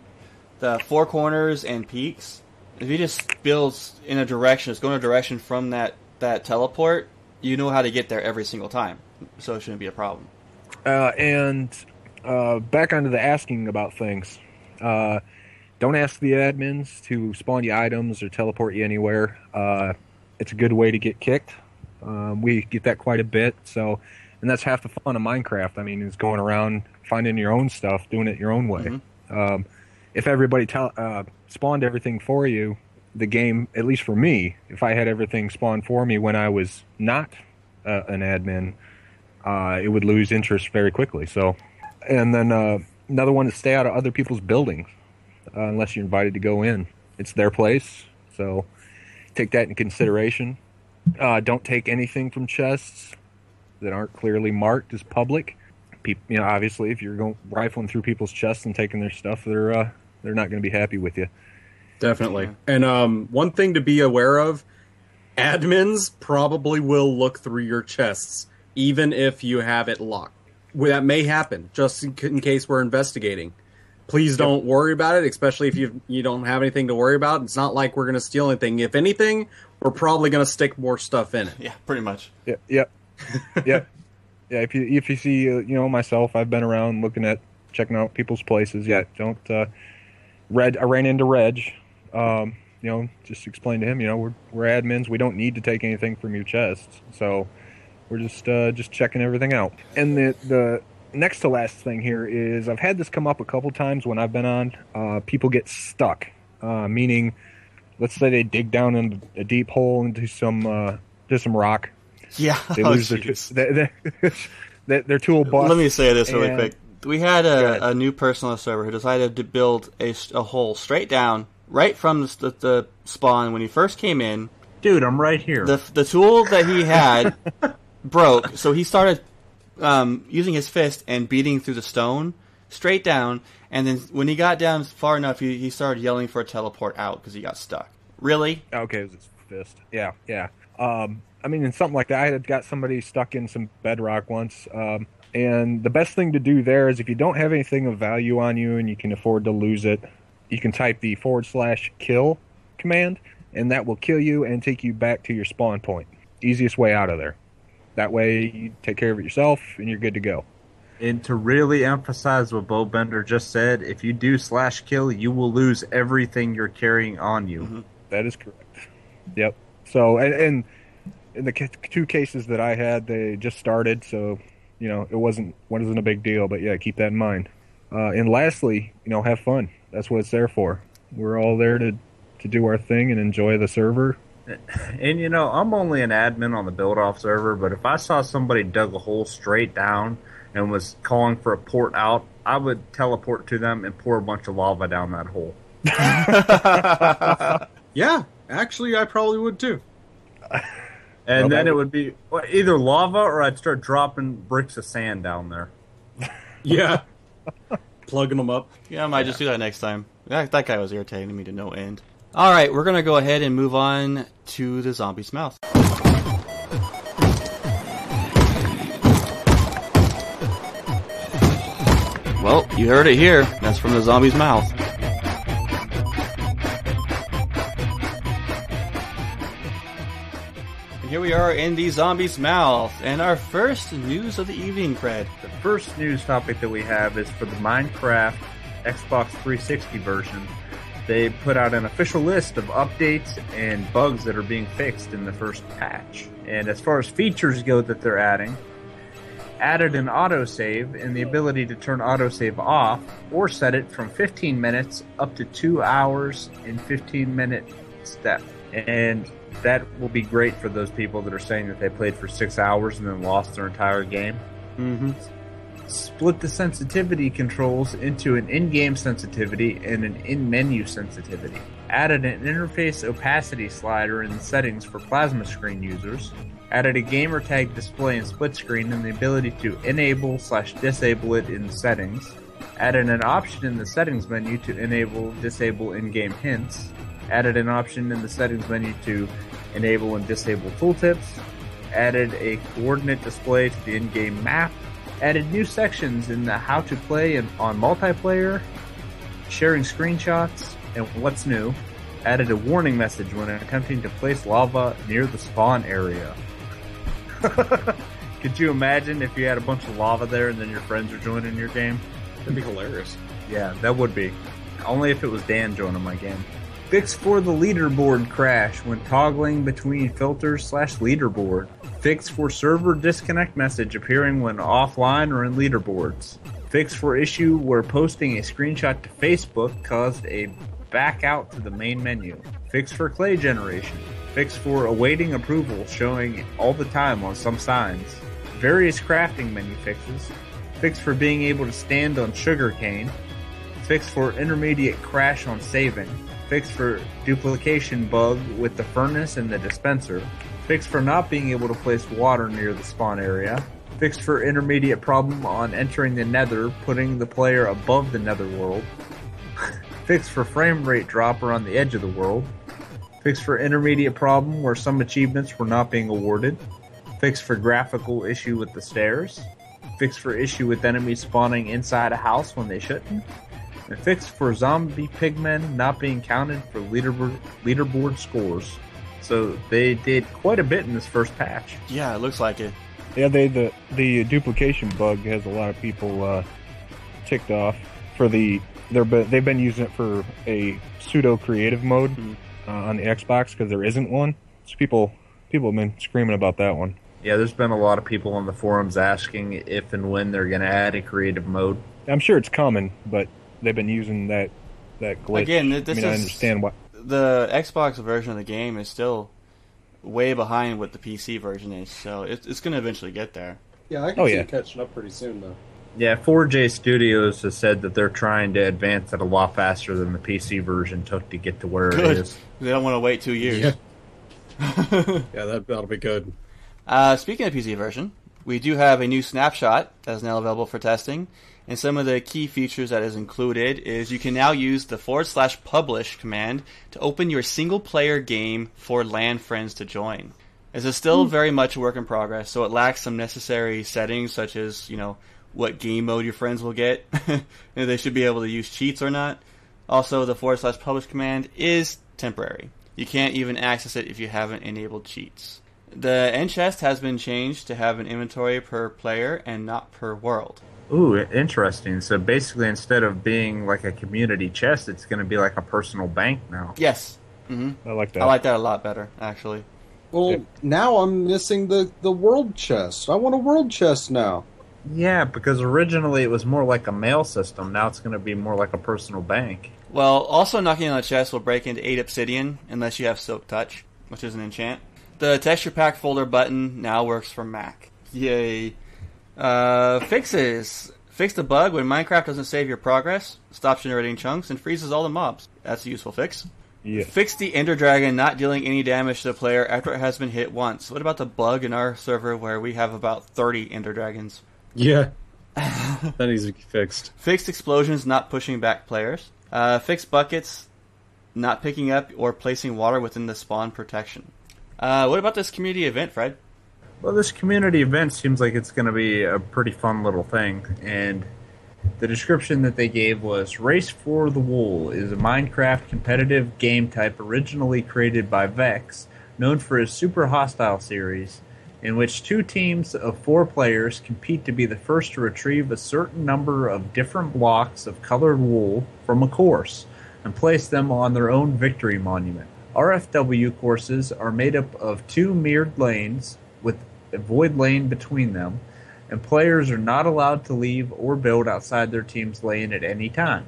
the four corners and peaks. If you just build in a direction, it's going a direction from that that teleport, you know how to get there every single time. So it shouldn't be a problem. Uh, and uh, back onto the asking about things. Uh, don't ask the admins to spawn you items or teleport you anywhere. Uh, it's a good way to get kicked. Um, we get that quite a bit. So, and that's half the fun of Minecraft. I mean, is going around finding your own stuff, doing it your own way. Um, if everybody tell uh, spawned everything for you, the game, at least for me, if I had everything spawned for me when I was not uh, an admin, uh, it would lose interest very quickly. So, and then uh, another one is stay out of other people's buildings uh, unless you're invited to go in. It's their place, so take that in consideration. Uh, don't take anything from chests that aren't clearly marked as public. People, you know, obviously, if you're going rifling through people's chests and taking their stuff, they're uh, they're not going to be happy with you. Definitely. And um, one thing to be aware of admins probably will look through your chests, even if you have it locked. Well, that may happen, just in, in case we're investigating. Please don't worry about it, especially if you you don't have anything to worry about. It's not like we're going to steal anything. If anything, we're probably going to stick more stuff in it. Yeah, pretty much. Yeah, yep, [laughs] yep, yeah. If you if you see, uh, you know, myself, I've been around looking at checking out people's places. Yeah, don't. Uh, Red, I ran into Reg. Um, you know, just explain to him, you know, we're we're admins. We don't need to take anything from your chests, so we're just uh, just checking everything out. And the the next to last thing here is I've had this come up a couple times when I've been on. Uh, people get stuck, uh, meaning, let's say they dig down in a deep hole into some uh, to some rock. Yeah. They Oh, lose [laughs] their, jeez. they, they, [laughs] their their tool bust. Let me say this really and- quick. We had a, a new person on the server who decided to build a, a hole straight down, right from the, the, the spawn when he first came in. Dude, I'm right here. The the tool that he had [laughs] broke, so he started um, using his fist and beating through the stone straight down. And then when he got down far enough, he, he started yelling for a teleport out because he got stuck. Really? Okay, it was his fist. Yeah, yeah. Um, I mean, in something like that, I had got somebody stuck in some bedrock once. Um, and the best thing to do there is if you don't have anything of value on you and you can afford to lose it, you can type the forward slash kill command, and that will kill you and take you back to your spawn point. Easiest way out of there. That way, you take care of it yourself and you're good to go. And to really emphasize what Bowbender just said, if you do slash kill, you will lose everything you're carrying on you. Mm-hmm. That is correct. Yep. So, and, and in the two cases that I had, they just started, so you know it wasn't wasn't a big deal. But yeah, keep that in mind. Uh, and lastly, you know, have fun. That's what it's there for. We're all there to to do our thing and enjoy the server. [laughs] And you know, I'm only an admin on the build off server, but if I saw somebody dug a hole straight down and was calling for a port out, I would teleport to them and pour a bunch of lava down that hole. [laughs] [laughs] Yeah, actually, I probably would too. And Well, then it would- would be well, either lava or I'd start dropping bricks of sand down there. [laughs] Yeah. Plugging them up. Yeah, I might just do that next time. That, that guy was irritating me to no end. All right, we're gonna go ahead and move on to the zombie's mouth. Well, you heard it here. That's from the zombie's mouth. Here we are in the zombie's mouth, and our first news of the evening, Cred. The first news topic that we have is for the Minecraft Xbox 360 version. They put out an official list of updates and bugs that are being fixed in the first patch. And as far as features go that they're adding, added an autosave and the ability to turn autosave off or set it from 15 minutes up to 2 hours in 15 minute step. And that will be great for those people that are saying that they played for 6 hours and then lost their entire game. Mm-hmm. Split the sensitivity controls into an in-game sensitivity and an in-menu sensitivity. Added an interface opacity slider in the settings for plasma screen users added a gamertag display in split screen and the ability to enable slash disable it in the settings, added an option in the settings menu to enable disable in-game hints, added an option in the settings menu to enable and disable tooltips, added a coordinate display to the in-game map, added new sections in the how to play and on multiplayer, sharing screenshots, and what's new, added a warning message when attempting to place lava near the spawn area. [laughs] Could you imagine if you had a bunch of lava there and then your friends are joining your game? That'd be hilarious. Yeah, that would be. Only if it was Dan joining my game. Fix for the leaderboard crash when toggling between filters slash leaderboard. Fix for server disconnect message appearing when offline or in leaderboards. Fix for issue where posting a screenshot to Facebook caused a back out to the main menu. Fix for clay generation. Fix for awaiting approval showing all the time on some signs. Various crafting menu fixes. Fix for being able to stand on sugarcane. Fix for intermediate crash on saving. Fix for duplication bug with the furnace and the dispenser. Fix for not being able to place water near the spawn area. Fix for intermediate problem on entering the nether, putting the player above the nether world. [laughs] Fix for frame rate drop around the edge of the world. Fix for intermediate problem where some achievements were not being awarded. Fix for graphical issue with the stairs. Fix for issue with enemies spawning inside a house when they shouldn't. And fix for zombie pigmen not being counted for leaderboard, leaderboard scores. So they did quite a bit in this first patch. Yeah, it looks like it. Yeah, they the the duplication bug has a lot of people uh, ticked off for the they're be- they've been using it for a pseudo creative mode Mhm. uh, on the Xbox because there isn't one. So people people have been screaming about that one. Yeah, there's been a lot of people on the forums asking if and when they're going to add a creative mode. I'm sure it's coming, but they've been using that that glitch. Again, this I mean, I understand why. The Xbox version of the game is still way behind what the PC version is, so it's, it's going to eventually get there. Yeah, I can Oh, see yeah. it catching up pretty soon though. Yeah, 4J Studios has said that they're trying to advance it a lot faster than the PC version took to get to where Good. it is. They don't want to wait two years. Yeah. [laughs] Yeah, that that'll be good. Uh, speaking of PC version, we do have a new snapshot that is now available for testing. And some of the key features that is included is you can now use the forward slash publish command to open your single player game for LAN friends to join. This is still hmm. very much a work in progress, so it lacks some necessary settings such as, you know, what game mode your friends will get, [laughs] if they should be able to use cheats or not. Also, the forward slash publish command is temporary. You can't even access it if you haven't enabled cheats. The end chest has been changed to have an inventory per player and not per world. Ooh, interesting. So basically, instead of being like a community chest, it's going to be like a personal bank now. Yes. hmm I like that. I like that a lot better, actually. Well, Yeah. now I'm missing the the world chest. I want a world chest now. Yeah, because originally it was more like a mail system. Now it's going to be more like a personal bank. Well, also knocking on the chest will break into 8 obsidian unless you have Silk Touch, which is an enchant. The texture pack folder button now works for Mac. Yay. Uh, fixes. Fix the bug when Minecraft doesn't save your progress, stops generating chunks, and freezes all the mobs. That's a useful fix. yeah. Fix the Ender Dragon not dealing any damage to the player after it has been hit once. What about the bug in our server where we have about 30 Ender Dragons? Yeah. [laughs] that needs to be fixed. Fixed explosions not pushing back players. Uh, fixed buckets not picking up or placing water within the spawn protection. Uh, what about this community event, Fred? Well, this community event seems like it's going to be a pretty fun little thing, and the description that they gave was Race for the Wool is a Minecraft competitive game type originally created by Vechs, known for his Super Hostile series, in which two teams of four players compete to be the first to retrieve a certain number of different blocks of colored wool from a course and place them on their own victory monument. RFW courses are made up of two mirrored lanes with a void lane between them, and players are not allowed to leave or build outside their team's lane at any time.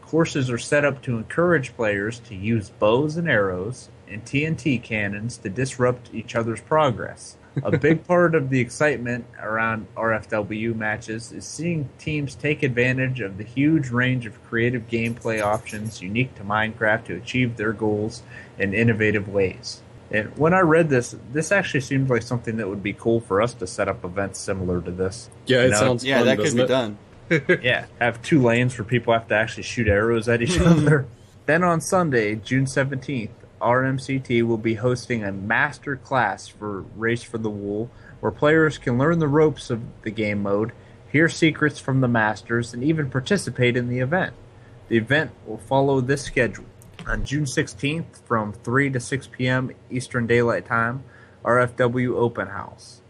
Courses are set up to encourage players to use bows and arrows and TNT cannons to disrupt each other's progress. A big [laughs] part of the excitement around RFW matches is seeing teams take advantage of the huge range of creative gameplay options unique to Minecraft to achieve their goals in innovative ways. And when I read this, this actually seems like something that would be cool for us to set up events similar to this. Yeah, it You know? sounds Yeah, fun, that could be it? done. [laughs] [laughs] yeah, have two lanes for people have to actually shoot arrows at each [laughs] other. Then on Sunday, June 17th, RMCT will be hosting a master class for Race for the Wool, where players can learn the ropes of the game mode, hear secrets from the masters, and even participate in the event. The event will follow this schedule. On June 16th, from 3 to 6 p.m. Eastern Daylight Time, RFW Open House.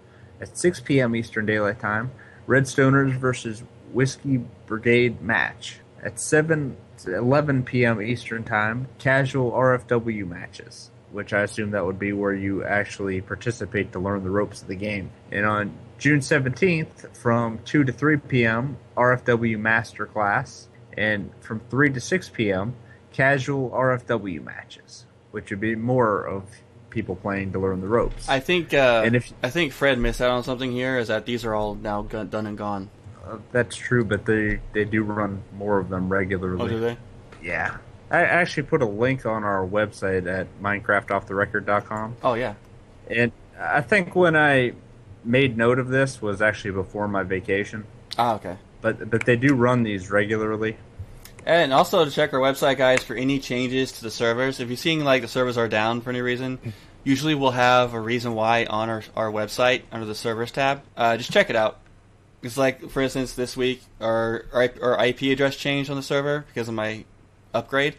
At 6 p.m. Eastern Daylight Time, Redstoners versus Whiskey Brigade match. At 7 to 11 p.m. Eastern Time, casual RFW matches, which I assume that would be where you actually participate to learn the ropes of the game. And on June 17th, from 2 to 3 p.m., RFW Masterclass, and from 3 to 6 p.m., casual RFW matches, which would be more of people playing to learn the ropes. I think. Uh, And if- I think Fred missed out on something here. Is that these are all now go- done and gone? Uh, that's true, but they they do run more of them regularly. Oh, do they? Yeah. I actually put a link on our website at minecraftofftherecord.com. Oh yeah. And I think when I made note of this was actually before my vacation. Ah, okay. But but they do run these regularly. And also to check our website, guys, for any changes to the servers. If you're seeing like the servers are down for any reason, [laughs] usually we'll have a reason why on our, our website under the servers tab. Uh, just check it out. It's like, for instance, this week our, our IP address changed on the server because of my upgrade.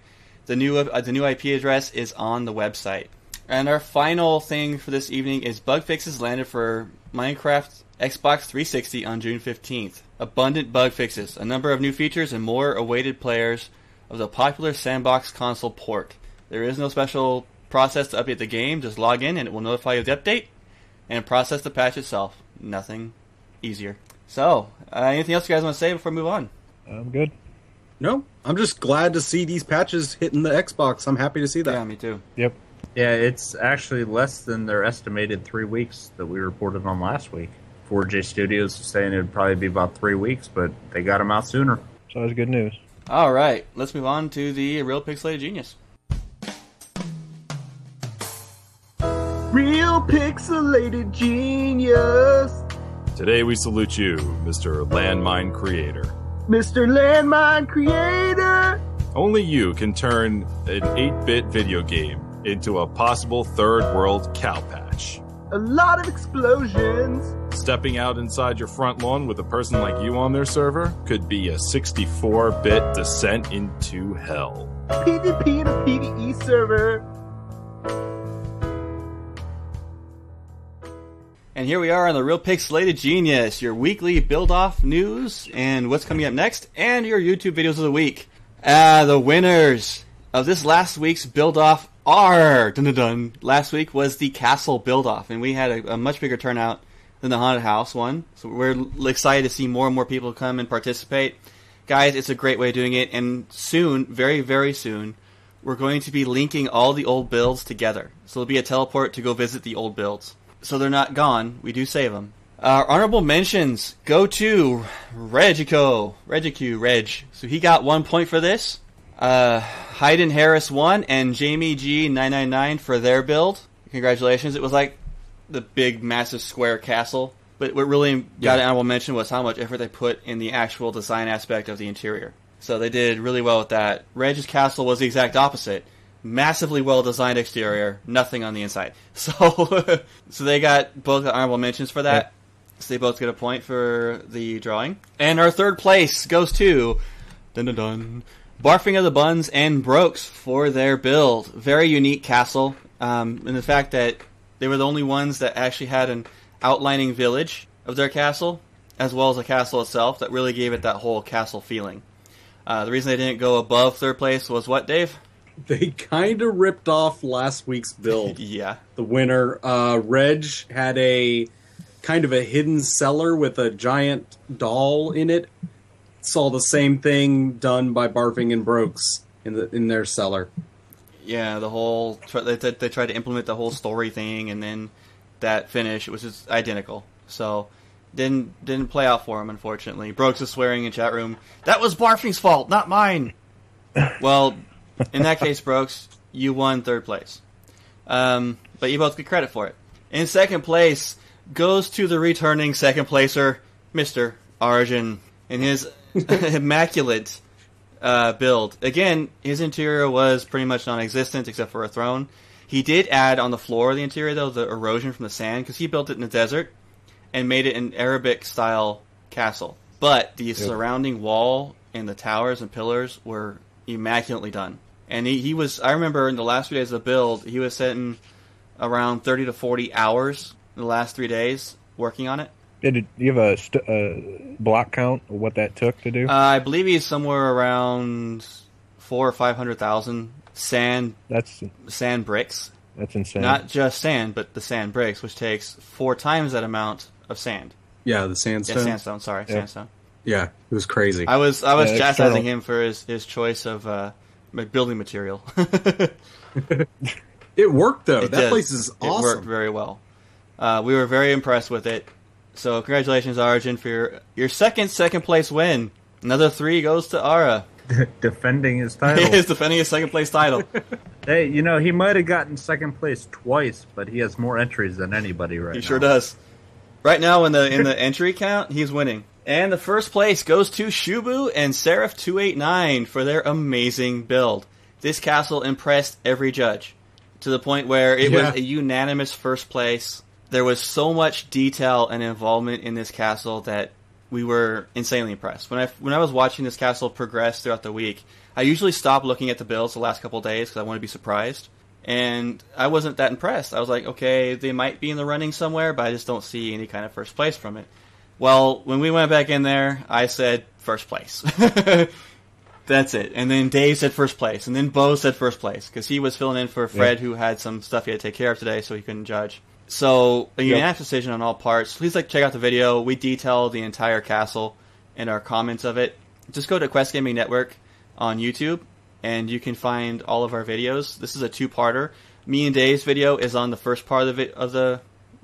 The new uh, the new IP address is on the website. And our final thing for this evening is bug fixes landed for Minecraft Xbox 360 on June 15th. Abundant bug fixes, a number of new features, and more awaited players of the popular Sandbox console port. There is no special process to update the game, just log in and it will notify you of the update and process the patch itself. Nothing easier. So, uh, anything else you guys want to say before we move on? I'm good. No, I'm just glad to see these patches hitting the Xbox. I'm happy to see that. Yeah, me too. Yep. Yeah, it's actually less than their estimated three weeks that we reported on last week. 4J Studios is saying it'd probably be about three weeks, but they got them out sooner. So that's good news. All right, let's move on to the real pixelated genius. Real pixelated genius. Today we salute you, Mr. Landmine Creator. Mr. Landmine Creator. Only you can turn an 8 bit video game into a possible third world cow patch. A lot of explosions. Stepping out inside your front lawn with a person like you on their server could be a 64 bit descent into hell. PvP in a PvE server. And here we are on the Real Pixelated Genius, your weekly build off news and what's coming up next, and your YouTube videos of the week. Uh, the winners of this last week's build off are dun dun dun. Last week was the castle build off, and we had a, a much bigger turnout than the haunted house one. So we're excited to see more and more people come and participate. Guys, it's a great way of doing it, and soon, very, very soon, we're going to be linking all the old builds together. So there'll be a teleport to go visit the old builds. So they're not gone. We do save them. Our honorable mentions go to Regico, Regicu, Reg. So he got one point for this. Uh, Hayden Harris one and Jamie G nine nine nine for their build. Congratulations! It was like the big, massive square castle. But what really got an honorable mention was how much effort they put in the actual design aspect of the interior. So they did really well with that. Reg's castle was the exact opposite. massively well designed exterior, nothing on the inside. [laughs] So, so they got both honorable mentions for that. So they both get a point for the drawing. And our third place goes to dun dun dun Barfing of the Buns and Brokes for their build. Very unique castle, um, and the fact that they were the only ones that actually had an outlining village of their castle, as well as the castle itself, that really gave it that whole castle feeling. Uh, the reason they didn't go above third place was what, Dave? They kind of ripped off last week's build. [laughs] Yeah. the winner. Uh, Reg had a kind of a hidden cellar with a giant doll in it. Saw the same thing done by Barfing and Brokes in the in their cellar. Yeah, the whole they, they, they tried to implement the whole story thing, and then that finish was just identical. So didn't didn't play out for him, unfortunately. Brooks is swearing in chat room. That was Barfing's fault, not mine. [laughs] well, in that case, Brooks, you won third place, um, but you both get credit for it. In second place goes to the returning second placer, Mister Arjun, in his [laughs] immaculate uh, build. Again, his interior was pretty much non-existent except for a throne. He did add on the floor of the interior though the erosion from the sand because he built it in the desert and made it an Arabic style castle. But the surrounding wall and the towers and pillars were immaculately done. And he, he was I remember in the last few days of the build, he was sitting around 30 to 40 hours in the last 3 days working on it. Did you have a st- uh, block count of what that took to do? Uh, I believe he's somewhere around 4 or 500,000 sand that's sand bricks. that's insane. Not just sand, but the sand bricks, which takes four times that amount of sand. Yeah, the Yeah, sandstone. sandstone. Sorry, Yeah. sandstone. Yeah, it was crazy. I was I was Yeah, chastising external. him for his, his choice of uh, building material. [laughs] it worked though. It that did. place is awesome. It worked very well. Uh, we were very impressed with it. So congratulations, Arjun, for your your second second place win. Another three goes to Ara. [laughs] defending his [laughs] title. He is defending his second place title. [laughs] hey, you know he might have gotten second place twice, but he has more entries than anybody right He now. He sure does. Right now in the in the entry count, he's winning. And the first place goes to Shubu and Seraph two eight nine for their amazing build. This castle impressed every judge to the point where it Yeah. was a unanimous first place. There was so much detail and involvement in this castle that we were insanely impressed. When I when I was watching this castle progress throughout the week, I usually stop looking at the builds the last couple days because I want to be surprised. And I wasn't that impressed. I was like, okay, they might be in the running somewhere, but I just don't see any kind of first place from it. Well, when we went back in there, I said first place. [laughs] That's it. And then Dave said first place, and then Bo said first place because he was filling in for Fred, who had some stuff he had to take care of today, so he couldn't judge. So a unanimous decision on all parts. Please like check out the video. We detail the entire castle and our comments of it. Just go to Quest Gaming Network on YouTube, and you can find all of our videos. This is a two-parter. Me and Dave's video is on the first part of the, vi- of the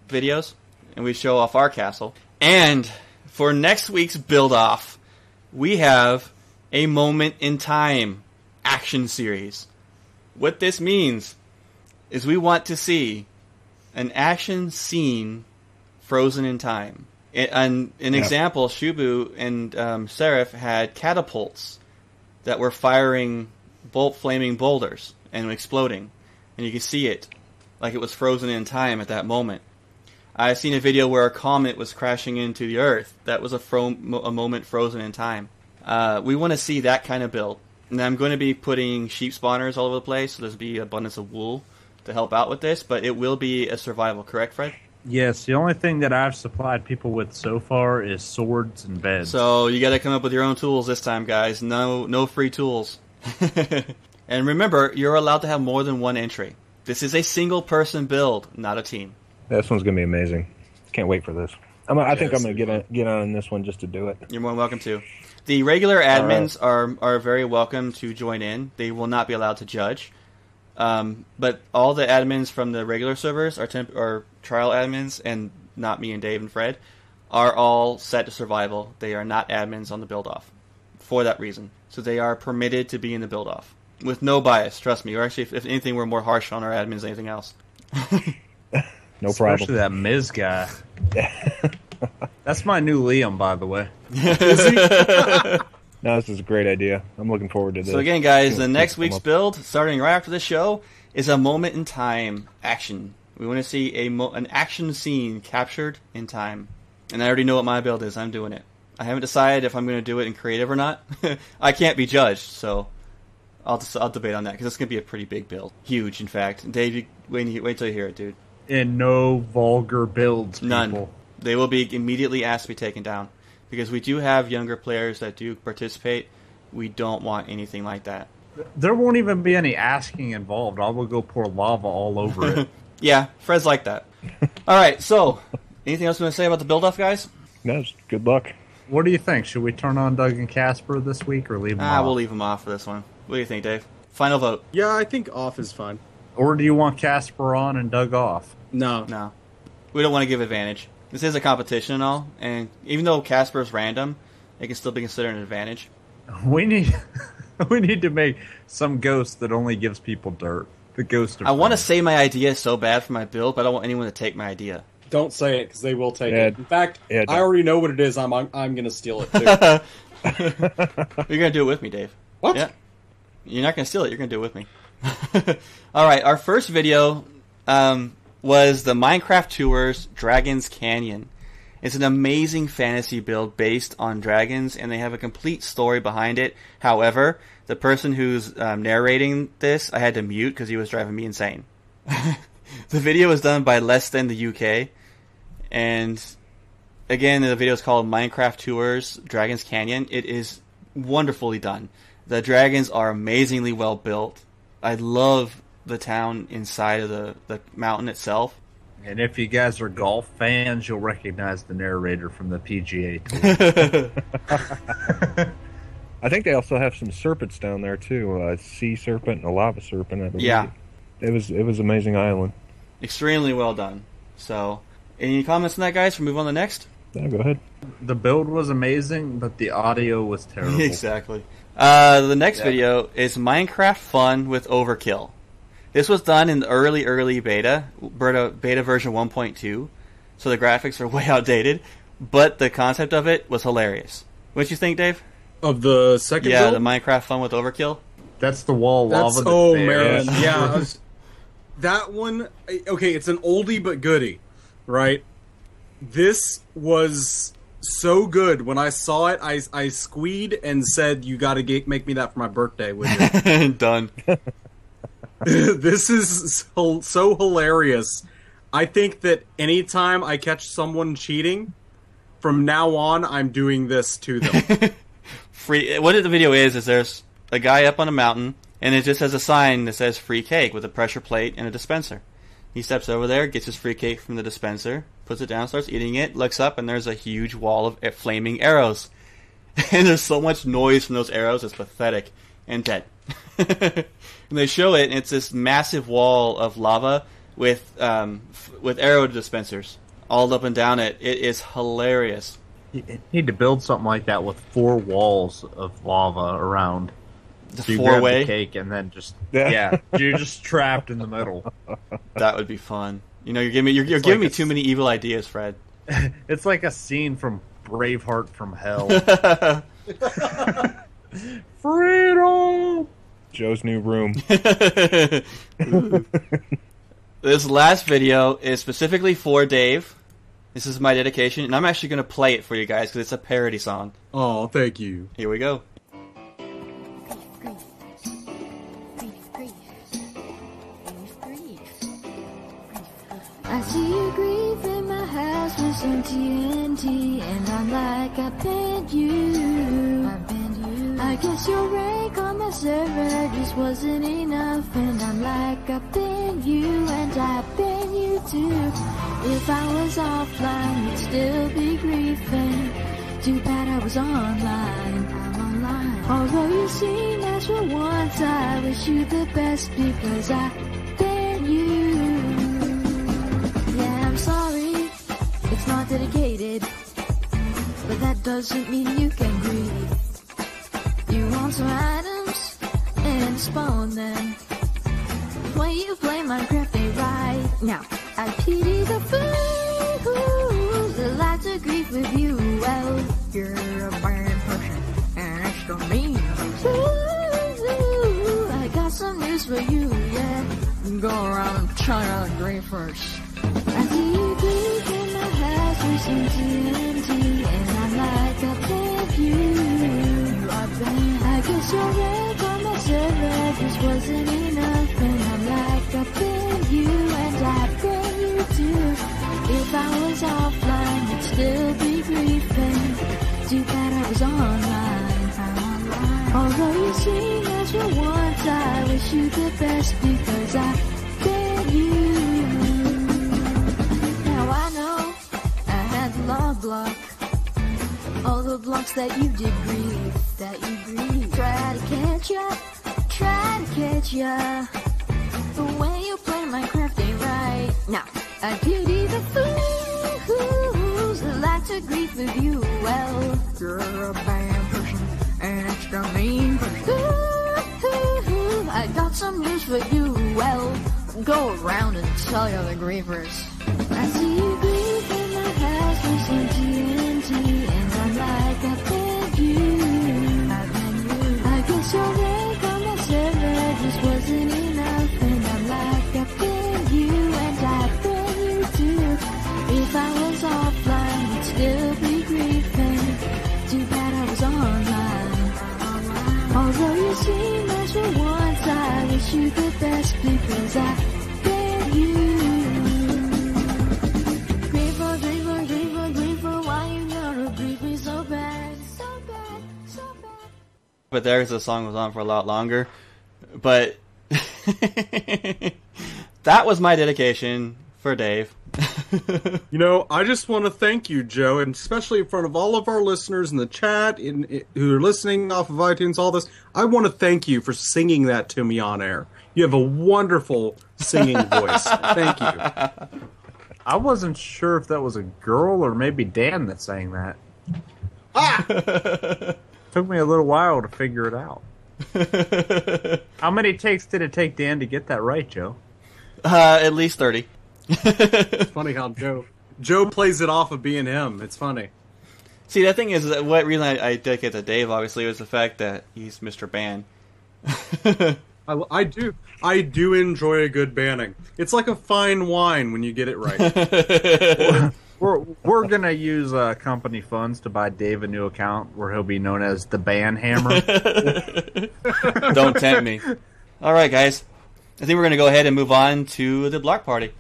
videos, and we show off our castle. And for next week's build-off, we have a moment in time action series. What this means is we want to see an action scene frozen in time. I- An, an Yeah. example, Shubu and um, Seraph had catapults that were firing bolt flaming boulders and exploding, and you could see it like it was frozen in time at that moment. I've seen a video where a comet was crashing into the Earth. That was a, fro- a moment frozen in time. Uh, we want to see that kind of build. And I'm going to be putting sheep spawners all over the place, so there's be abundance of wool to help out with this, but it will be a survival, correct, Fred? Yes, the only thing that I've supplied people with so far is swords and beds. So you got to come up with your own tools this time, guys. No, no free tools. [laughs] and remember, you're allowed to have more than one entry. This is a single person build, not a team. This one's gonna be amazing. Can't wait for this. I'm, I think I'm gonna it's get gonna on, get on this one just to do it. You're more than welcome to. The regular admins are are very welcome to join in. They will not be allowed to judge. Um, but all the admins from the regular servers are temp- are trial admins, and not me and Dave and Fred, are all set to survival. They are not admins on the build off for that reason. So they are permitted to be in the build off with no bias. Trust me. Or actually, if, if anything, we're more harsh on our admins than anything else. [laughs] No problem. Especially that Miz guy. [laughs] That's my new Liam, by the way. [laughs] No, this is a great idea. I'm looking forward to this. So again, guys, the next week's build, starting right after the show, is a moment in time action. We want to see a mo- an action scene captured in time, and I already know what my build is. I'm doing it. I haven't decided if I'm going to do it in creative or not. [laughs] I can't be judged, so I'll just, I'll debate on that because it's going to be a pretty big build, huge, in fact. Dave, you, wait, wait till you hear it, dude. And no vulgar builds, people. None. They will be immediately asked to be taken down because we do have younger players that do participate. We don't want anything like that. There won't even be any asking involved. I will go pour lava all over it. [laughs] Yeah, Fred's like that. [laughs] All right, so anything else you want to say about the build off, guys? No, just good luck. what do you think? Should we turn on Doug and Casper this week or leave them Ah, off? we'll leave them off for this one. What do you think, Dave? Final vote? Yeah, I think off is fine. Or do you want Casper on and Doug off? No. No, we don't want to give advantage. This is a competition and all, and even though Casper is random, it can still be considered an advantage. [laughs] We need [laughs] we need to make some ghost that only gives people dirt. The ghost of I want to say my idea is so bad for my build, but I don't want anyone to take my idea. Don't say it because they will take Yeah. it. In fact, Yeah, I already know what it is. I'm I'm, I'm going to steal it too. [laughs] You're gonna do it with me, Dave. what? Yeah. You're not going to steal it. You're going to do it with me. All right. Our first video um, was the Minecraft Tours Dragons Canyon. It's an amazing fantasy build based on dragons, and they have a complete story behind it. However, the person who's um, narrating this, I had to mute because he was driving me insane. [laughs] the video was done by Less Than the UK, and again, the video is called Minecraft Tours Dragons Canyon. It is wonderfully done. The dragons are amazingly well built. I love the town inside of the, the mountain itself. And if you guys are golf fans, you'll recognize the narrator from the PGA Tour. [laughs] [laughs] I think they also have some serpents down there too. A sea serpent and a lava serpent. I believe. Yeah. It was it was amazing island. Extremely well done. So, any comments on that, guys? For move on to the next. Yeah, go ahead. the build was amazing, but the audio was [laughs] terrible. exactly. Uh, the next video is Minecraft Fun with Overkill. This was done in the early, early beta, beta, beta version 1.2, so the graphics are [laughs] way outdated, but the concept of it was hilarious. What you think, Dave? Of the second Yeah, build? the Minecraft Fun with Overkill. That's the wall lava. That's that's oh there. man, [laughs] yeah. Was- that one, okay, it's an oldie but goodie, right? This was so good. When I saw it, I I squeed and said, "You got to make me that for my birthday." With [laughs] it. Done. [laughs] [laughs] this is so, so hilarious. I think that anytime I catch someone cheating, from now on, I'm doing this to them. [laughs] Free. What the video is is there's a guy up on a mountain, and it just has a sign that says "free cake" with a pressure plate and a dispenser. He steps over there, gets his free cake from the dispenser, puts it down, starts eating it, looks up, and there's a huge wall of flaming arrows. And there's so much noise from those arrows, it's pathetic and dead. And they show it, and it's this massive wall of lava with um, f- with arrow dispensers all up and down it. It is hilarious. You need to build something like that with four walls of lava around. The So four way. cake and then just Yeah. yeah, you're just trapped in the middle. [laughs] That would be fun. You know, you're giving me you're, you're giving like me a too many evil ideas, Fred. [laughs] It's like a scene from Braveheart from Hell. [laughs] Freedom. Joe's new room. [laughs] this last video is specifically for Dave. This is my dedication, and I'm actually going to play it for you guys because it's a parody song. oh, thank you. Here we go. I see you grief in my house with some TNT, and I'm like, I banned you. I banned you. I guess your rank on my server just wasn't enough, and I'm like, I've been you, and I've been you too. If I was offline, you'd still be grieving Too bad I was online. I'm online. Although you seem for once, I wish you the best because I ban you. Yeah, I'm sorry, it's not dedicated, but that doesn't mean you can grieve. You want some items and spawn them. When you play Minecraft, they right now. I pity the fools that like to grieve with you. Well, you're a bad person, and it's extra mean. Ooh, I got some news for you, yeah. Go around and try out green first. I you grief in my house with some TNT, and I'm like, I thank you. I bet guess your rank on server just wasn't enough, and I'm like, I thank you, and I thank you too. If I was offline, I'd still be grieving. Too bad I was online. I'm online. Although you seem as for once, I wish you the best because I thank you. Now I know I had the law block. All the blocks that you did grieve, that you grieve. Try to catch ya, try to catch ya. The way you play Minecraft ain't right. Now, I pity the fools that like to grieve with you. Well, you're a bad person, an extra mean person. Ooh, I got some news for you. Well, go around and tell your other grievers. I see you grieve in my house with some TNT, Although you seem nice for once, I wish you the best because I But there's the song was on for a lot longer. But [laughs] that was my dedication for Dave. [laughs] You know, I just want to thank you, Joe, and especially in front of all of our listeners in the chat in, in- who are listening off of iTunes, all this. I want to thank you for singing that to me on air. You have a wonderful singing [laughs] voice. Thank you. I wasn't sure if that was a girl or maybe Dan that sang that. Ah! Took me a little while to figure it out. [laughs] How many takes did it take Dan to get that right, Joe? Uh, at least 30. It's [laughs] funny how Joe Joe plays it off of being him. It's funny. See, the thing is, that what reason I, I dedicate to Dave, obviously, was the fact that he's Mr. Ban. I, [laughs] I do I do enjoy a good banning. It's like a fine wine when you get it right. We're we're gonna use uh, company funds to buy Dave a new account where he'll be known as the Ban Hammer. [laughs] Don't tempt me. All right, guys. I think we're going to go ahead and move on to the block party.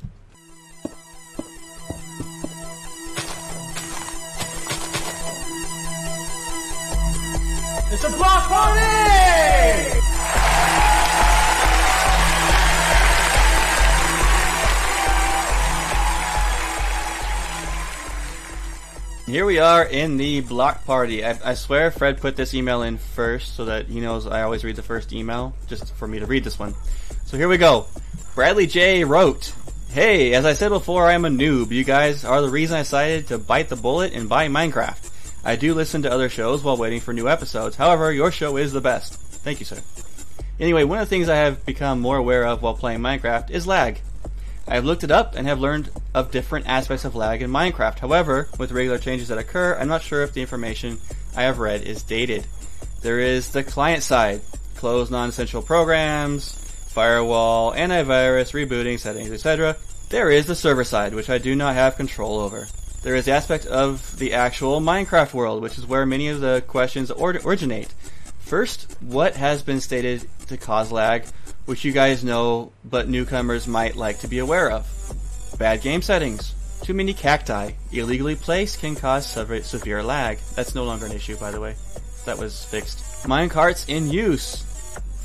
It's a block party! Here we are in the block party. I, I swear Fred put this email in first so that he knows I always read the first email, just for me to read this one. So here we go. Bradley J wrote, Hey, as I said before, I am a noob. You guys are the reason I decided to bite the bullet and buy Minecraft. I do listen to other shows while waiting for new episodes. However, your show is the best. Thank you, sir. Anyway, one of the things I have become more aware of while playing Minecraft is lag. I have looked it up and have learned of different aspects of lag in Minecraft. However, with regular changes that occur, I'm not sure if the information I have read is dated. There is the client side, close non-essential programs, firewall, antivirus, rebooting, settings, etc. There is the server side, which I do not have control over. There is the aspect of the actual Minecraft world, which is where many of the questions or- originate. First, what has been stated to cause lag, which you guys know, but newcomers might like to be aware of? Bad game settings. Too many cacti, illegally placed, can cause sever- severe lag. That's no longer an issue, by the way. That was fixed. Minecarts in use.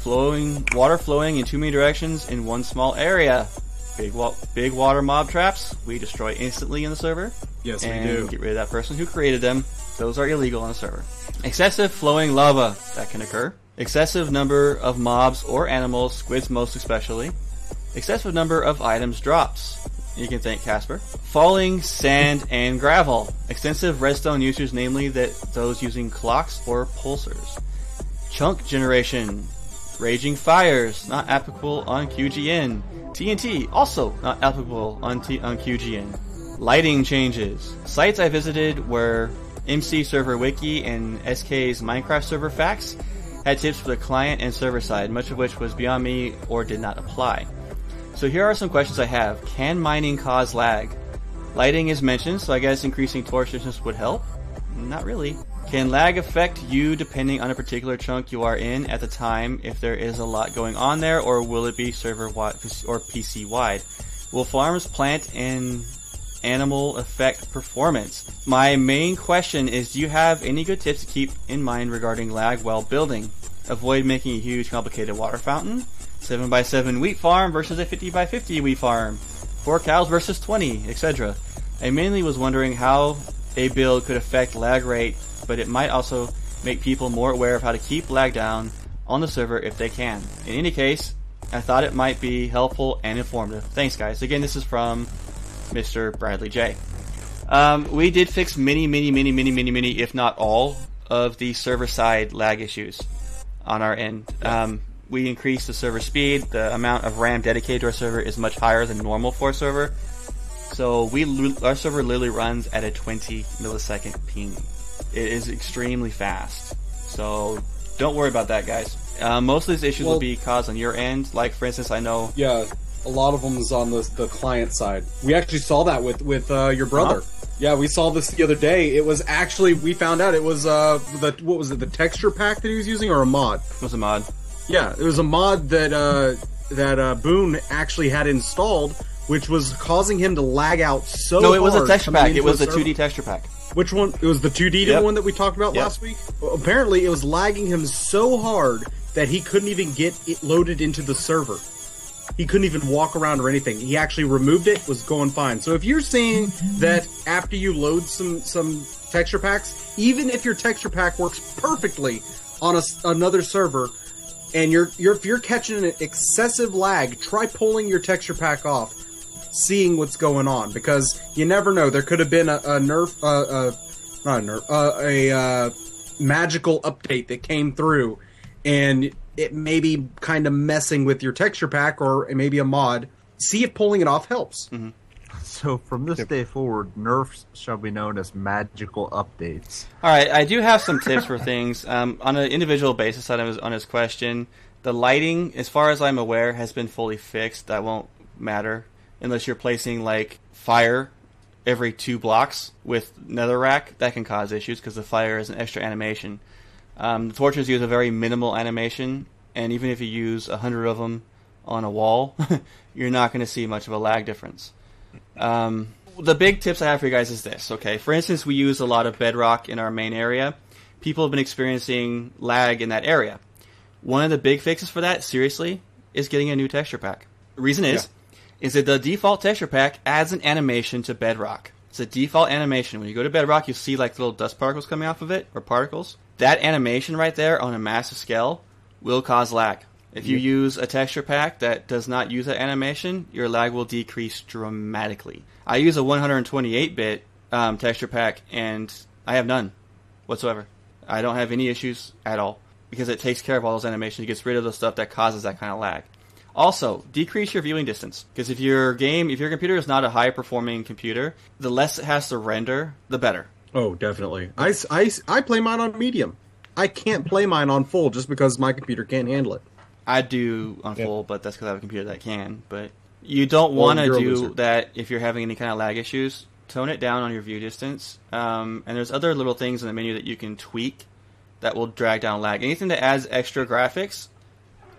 Flowing, water flowing in too many directions in one small area. Big, wa- big water mob traps, we destroy instantly in the server. Yes, we do. get rid of that person who created them. Those are illegal on the server. Excessive flowing lava, that can occur. Excessive number of mobs or animals, squids most especially. Excessive number of items drops. You can thank Casper. Falling sand and gravel. Extensive redstone users, namely that those using clocks or pulsers. Chunk generation. Raging fires, not applicable on QGN. TNT, also not applicable on, T- on QGN. Lighting changes. Sites I visited were MC Server Wiki and SK's Minecraft Server Facts had tips for the client and server side, much of which was beyond me or did not apply. So here are some questions I have. Can mining cause lag? Lighting is mentioned, so I guess increasing torch distance would help? Not really. Can lag affect you depending on a particular chunk you are in at the time if there is a lot going on there, or will it be server wide or PC wide? Will farms, plant, and animal effect performance? My main question is do you have any good tips to keep in mind regarding lag while building? Avoid making a huge complicated water fountain, 7x7 wheat farm versus a 50x50 wheat farm, 4 cows versus 20, etc. I mainly was wondering how a build could affect lag rate, but it might also make people more aware of how to keep lag down on the server if they can. In any case, I thought it might be helpful and informative. Thanks, guys. Again, this is from Mr. Bradley J. Um, we did fix many, many, many, many, many, many, if not all, of the server side lag issues on our end. Um, we increased the server speed. The amount of RAM dedicated to our server is much higher than normal for a server. So we our server literally runs at a 20 millisecond ping. It is extremely fast. So don't worry about that, guys. Uh, most of these issues Well- will be caused on your end. Like for instance, I know Yeah, a lot of them is on the the client side. We actually saw that with with uh, your brother. Yeah, we saw this the other day. It was actually we found out it was uh the what was it the texture pack that he was using or a mod? was a mod. Yeah, it was a mod that uh that uh Boone actually had installed, which was causing him to lag out so. No, it was a texture pack. It was a 2D texture pack. Which one? It was the 2D Yep. one that we talked about Yep. last week. Well, apparently, it was lagging him so hard that he couldn't even get it loaded into the server. He couldn't even walk around or anything. He actually removed it, was going fine. So if you're seeing that after you load some some texture packs, even if your texture pack works perfectly on a another server, and you're you're if you're catching an excessive lag, try pulling your texture pack off seeing what's going on because you never know. There could have been a, a nerf, uh, uh, not a nerf, uh, a uh, magical update that came through, and it may be kind of messing with your texture pack or maybe a mod. See if pulling it off helps. So from this day forward, nerfs shall be known as magical updates. All right, I do have some tips for things [laughs] um, on an individual basis. On his, on his question, the lighting, as far as I'm aware, has been fully fixed. That won't matter unless you're placing like fire every two blocks with netherrack. That can cause issues because the fire is an extra animation. Um, the torches use a very minimal animation, and even if you use a hundred of them on a wall, [laughs] you're not going to see much of a lag difference. Um, the big tips I have for you guys is this. Okay, for instance, we use a lot of bedrock in our main area. People have been experiencing lag in that area. One of the big fixes for that, seriously, is getting a new texture pack. The reason is, is that the default texture pack adds an animation to bedrock. It's a default animation. When you go to bedrock, you see like little dust particles coming off of it, or particles. That animation right there on a massive scale will cause lag. If you use a texture pack that does not use that animation, your lag will decrease dramatically. I use a 128-bit um, texture pack, and I have none whatsoever. I don't have any issues at all because it takes care of all those animations. It gets rid of the stuff that causes that kind of lag. Also, decrease your viewing distance because if your game, if your computer is not a high-performing computer, the less it has to render, the better. Oh, definitely. I, I, I play mine on medium. I can't play mine on full just because my computer can't handle it. I do on full, but that's because I have a computer that can. But you don't want to you're do that if you're having any kind of lag issues. Tone it down on your view distance. Um, and there's other little things in the menu that you can tweak that will drag down lag. Anything that adds extra graphics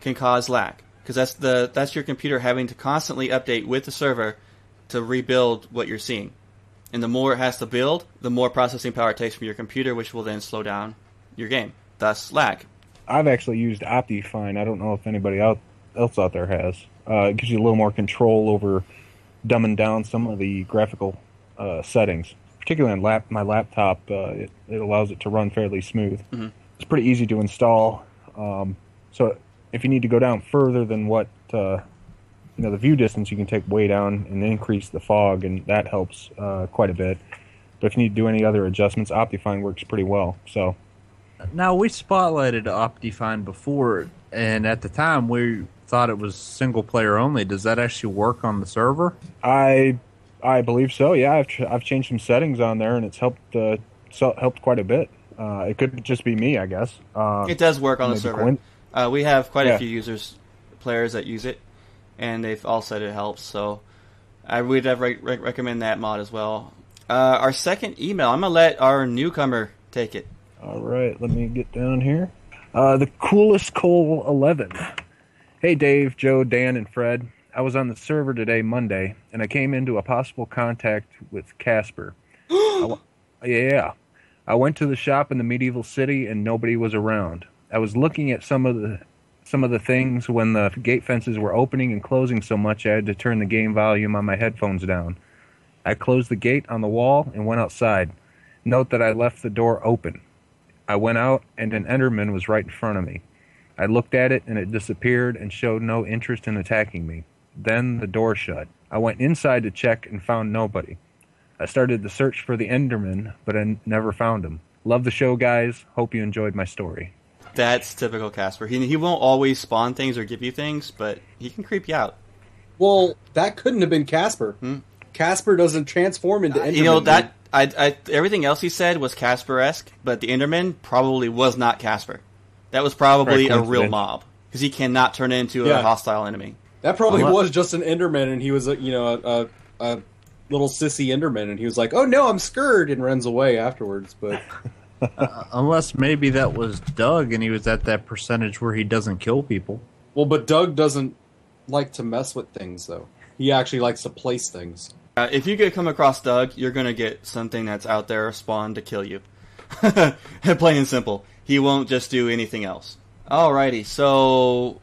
can cause lag because that's the that's your computer having to constantly update with the server to rebuild what you're seeing. And the more it has to build, the more processing power it takes from your computer, which will then slow down your game. Thus, lag. I've actually used Optifine. I don't know if anybody out, else out there has. Uh, it gives you a little more control over dumbing down some of the graphical uh, settings. Particularly on lap, my laptop, uh, it, it allows it to run fairly smooth. It's pretty easy to install. Um, so if you need to go down further than what uh, you know the view distance, you can take way down and increase the fog, and that helps uh, quite a bit. But if you need to do any other adjustments, Optifine works pretty well. So Now we spotlighted Optifine before, and at the time we thought it was single player only. Does that actually work on the server? I I believe so. Yeah, I've ch- I've changed some settings on there, and it's helped uh, so helped quite a bit. Uh, it could just be me, I guess. Uh, It does work on the server. Quinn- Uh, we have quite a few users, players that use it, and they've all said it helps. So I would re- re- recommend that mod as well. Uh, our second email, I'm gonna let our newcomer take it. All right, let me get down here. Uh, the coolest Cole 11. Hey, Dave, Joe, Dan, and Fred. I was on the server today, Monday, and I came into a possible contact with Casper. [gasps] I w- yeah. I went to the shop in the medieval city, and nobody was around. I was looking at some of the some of the things when the gate fences were opening and closing so much I had to turn the game volume on my headphones down. I closed the gate on the wall and went outside. Note that I left the door open. I went out and an Enderman was right in front of me. I looked at it and it disappeared and showed no interest in attacking me. Then the door shut. I went inside to check and found nobody. I started the search for the Enderman, but I n- never found him. Love the show, guys. Hope you enjoyed my story. That's typical Casper. He he won't always spawn things or give you things, but he can creep you out. Well, that couldn't have been Casper. Casper doesn't transform into Enderman. Hmm? Uh, you know that I, I everything else he said was Casper esque, but the Enderman probably was not Casper. That was probably a real mob because he cannot turn into Yeah. a hostile enemy. That probably Unless- was just an Enderman, and he was a you know a, a, a little sissy Enderman, and he was like, "Oh no, I'm scared," and runs away afterwards. But [laughs] Unless maybe that was Doug and he was at that percentage where he doesn't kill people. well, but Doug doesn't like to mess with things, though. He actually likes to place things. Uh, if you get come across Doug, you're gonna get something that's out there spawned to kill you. [laughs] Plain and simple. He won't just do anything else. Alrighty, so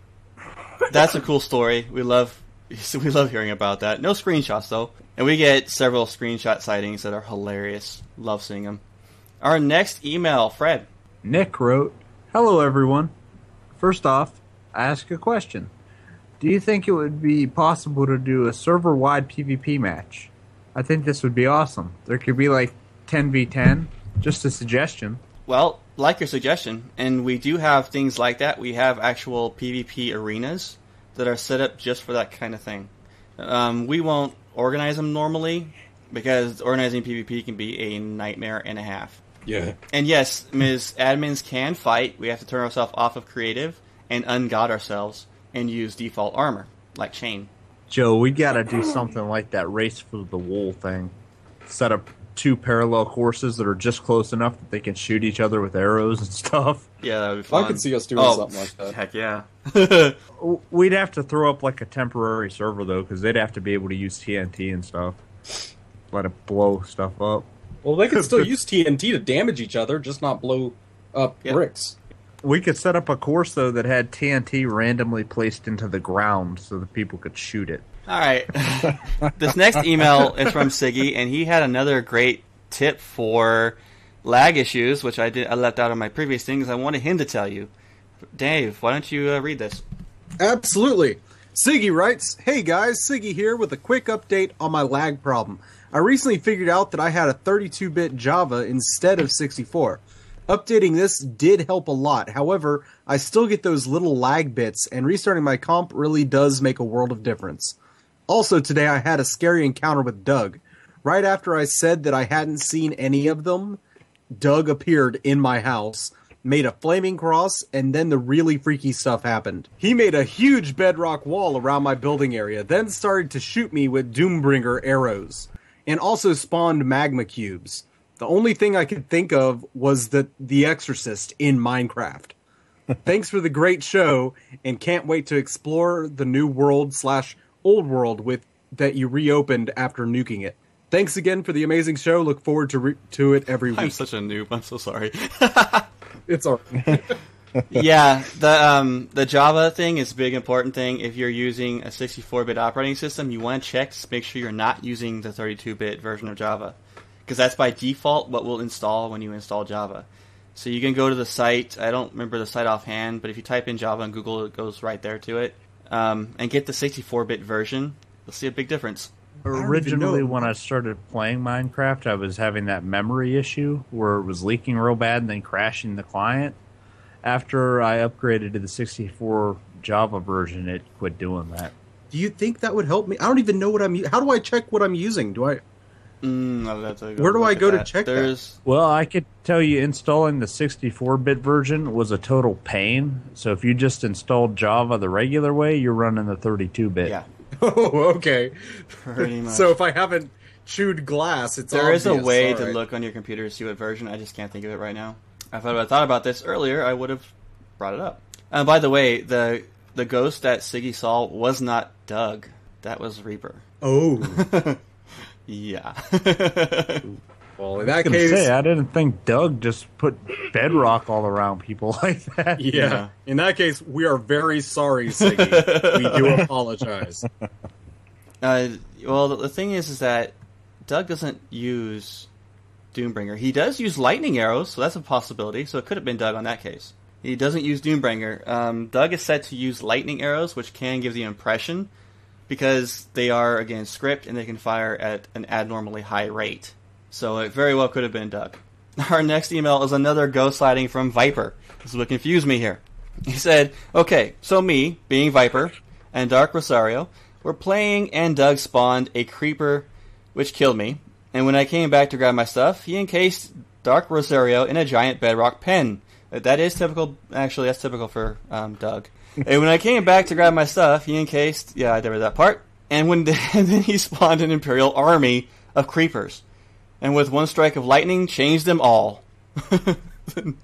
that's a cool story. We love [laughs] we love hearing about that. No screenshots though, and we get several screenshot sightings that are hilarious. Love seeing them. Our next email, Fred. Nick wrote, Hello, everyone. First off, I ask a question. Do you think it would be possible to do a server wide PvP match? I think this would be awesome. There could be like 10v10. Just a suggestion. Well, like your suggestion, and we do have things like that. We have actual PvP arenas that are set up just for that kind of thing. Um, we won't organize them normally because organizing PvP can be a nightmare and a half. Yeah. And yes, Ms. Admins can fight. We have to turn ourselves off of creative and ungod ourselves and use default armor, like Chain. Joe, we gotta do something like that race for the wool thing. Set up two parallel courses that are just close enough that they can shoot each other with arrows and [laughs] stuff. Yeah, that would be I fun. could see us doing Oh, something like that. Heck yeah. [laughs] [laughs] We'd have to throw up like a temporary server though, because they'd have to be able to use TNT and stuff. Let it blow stuff up. Well, they could still [laughs] use TNT to damage each other, just not blow up Yeah. bricks. We could set up a course though that had TNT randomly placed into the ground so that people could shoot it. All right. [laughs] this next email is from Siggy, and he had another great tip for lag issues, which I did I left out of my previous things. I wanted him to tell you. Dave, why don't you uh, read this? Absolutely. Siggy writes, Hey guys, Siggy here with a quick update on my lag problem. I recently figured out that I had a 32 bit Java instead of 64. Updating this did help a lot. However, I still get those little lag bits, and restarting my comp really does make a world of difference. Also, today I had a scary encounter with Doug. Right after I said that I hadn't seen any of them, Doug appeared in my house, made a flaming cross, and then the really freaky stuff happened. He made a huge bedrock wall around my building area, then started to shoot me with Doombringer arrows, and also spawned magma cubes. The only thing I could think of was the The Exorcist in Minecraft. [laughs] Thanks for the great show, and can't wait to explore the new world slash old world with that you reopened after nuking it. Thanks again for the amazing show. Look forward to re- to it every week. I'm such a noob. I'm so sorry. [laughs] It's all [laughs] yeah, the um, the Java thing is a big important thing. If you're using a 64-bit operating system, you want to check to make sure you're not using the 32-bit version of Java, because that's by default what will install when you install Java. So you can go to the site. I don't remember the site offhand, but if you type in Java on Google, it goes right there to it, um, and get the 64-bit version. You'll see a big difference. Originally, know. when I started playing Minecraft, I was having that memory issue where it was leaking real bad and then crashing the client. After I upgraded to the 64 Java version, it quit doing that. Do you think that would help me? I don't even know what I'm. How do I check what I'm using? Do I? Mm, I'll have to go Where do I go to that. check that? Well, I could tell you installing the 64-bit version was a total pain. So if you just installed Java the regular way, you're running the 32-bit. yeah, [laughs] Oh, okay. pretty [laughs] much. So if I haven't chewed glass, it's There is a way All to right. look on your computer to see what version. I just can't think of it right now. If I thought about this earlier, I would have brought it up. And by the way, the the ghost that Siggy saw was not Doug. That was Reaper. Oh, [laughs] Yeah. [laughs] well, in I that was gonna case, say, I didn't think Doug just put bedrock all around people [laughs] like that. yeah. Yeah. In that case, we are very sorry, Siggy. we do apologize. uh, well, the, the thing is, is that Doug doesn't use Doombringer. He does use lightning arrows, so that's a possibility. So it could have been Doug on that case. He doesn't use Doombringer. Um, Doug is said to use lightning arrows, which can give the impression because they are again script and they can fire at an abnormally high rate. So it very well could have been Doug. [laughs] Our next email is another ghost sighting from Viper. This is what confused me here. [laughs] He said, "Okay, so me, being Viper, and Dark Rosario, were playing, and Doug spawned a creeper, which killed me. And when I came back to grab my stuff, he encased Dark Rosario in a giant bedrock pen. Uh, That is typical. Actually, that's typical for um, Doug. [laughs] and when I came back to grab my stuff, he encased. Yeah, I did that part. And when [laughs] and then he spawned an Imperial army of creepers, and with one strike of lightning, changed them all. [laughs] then,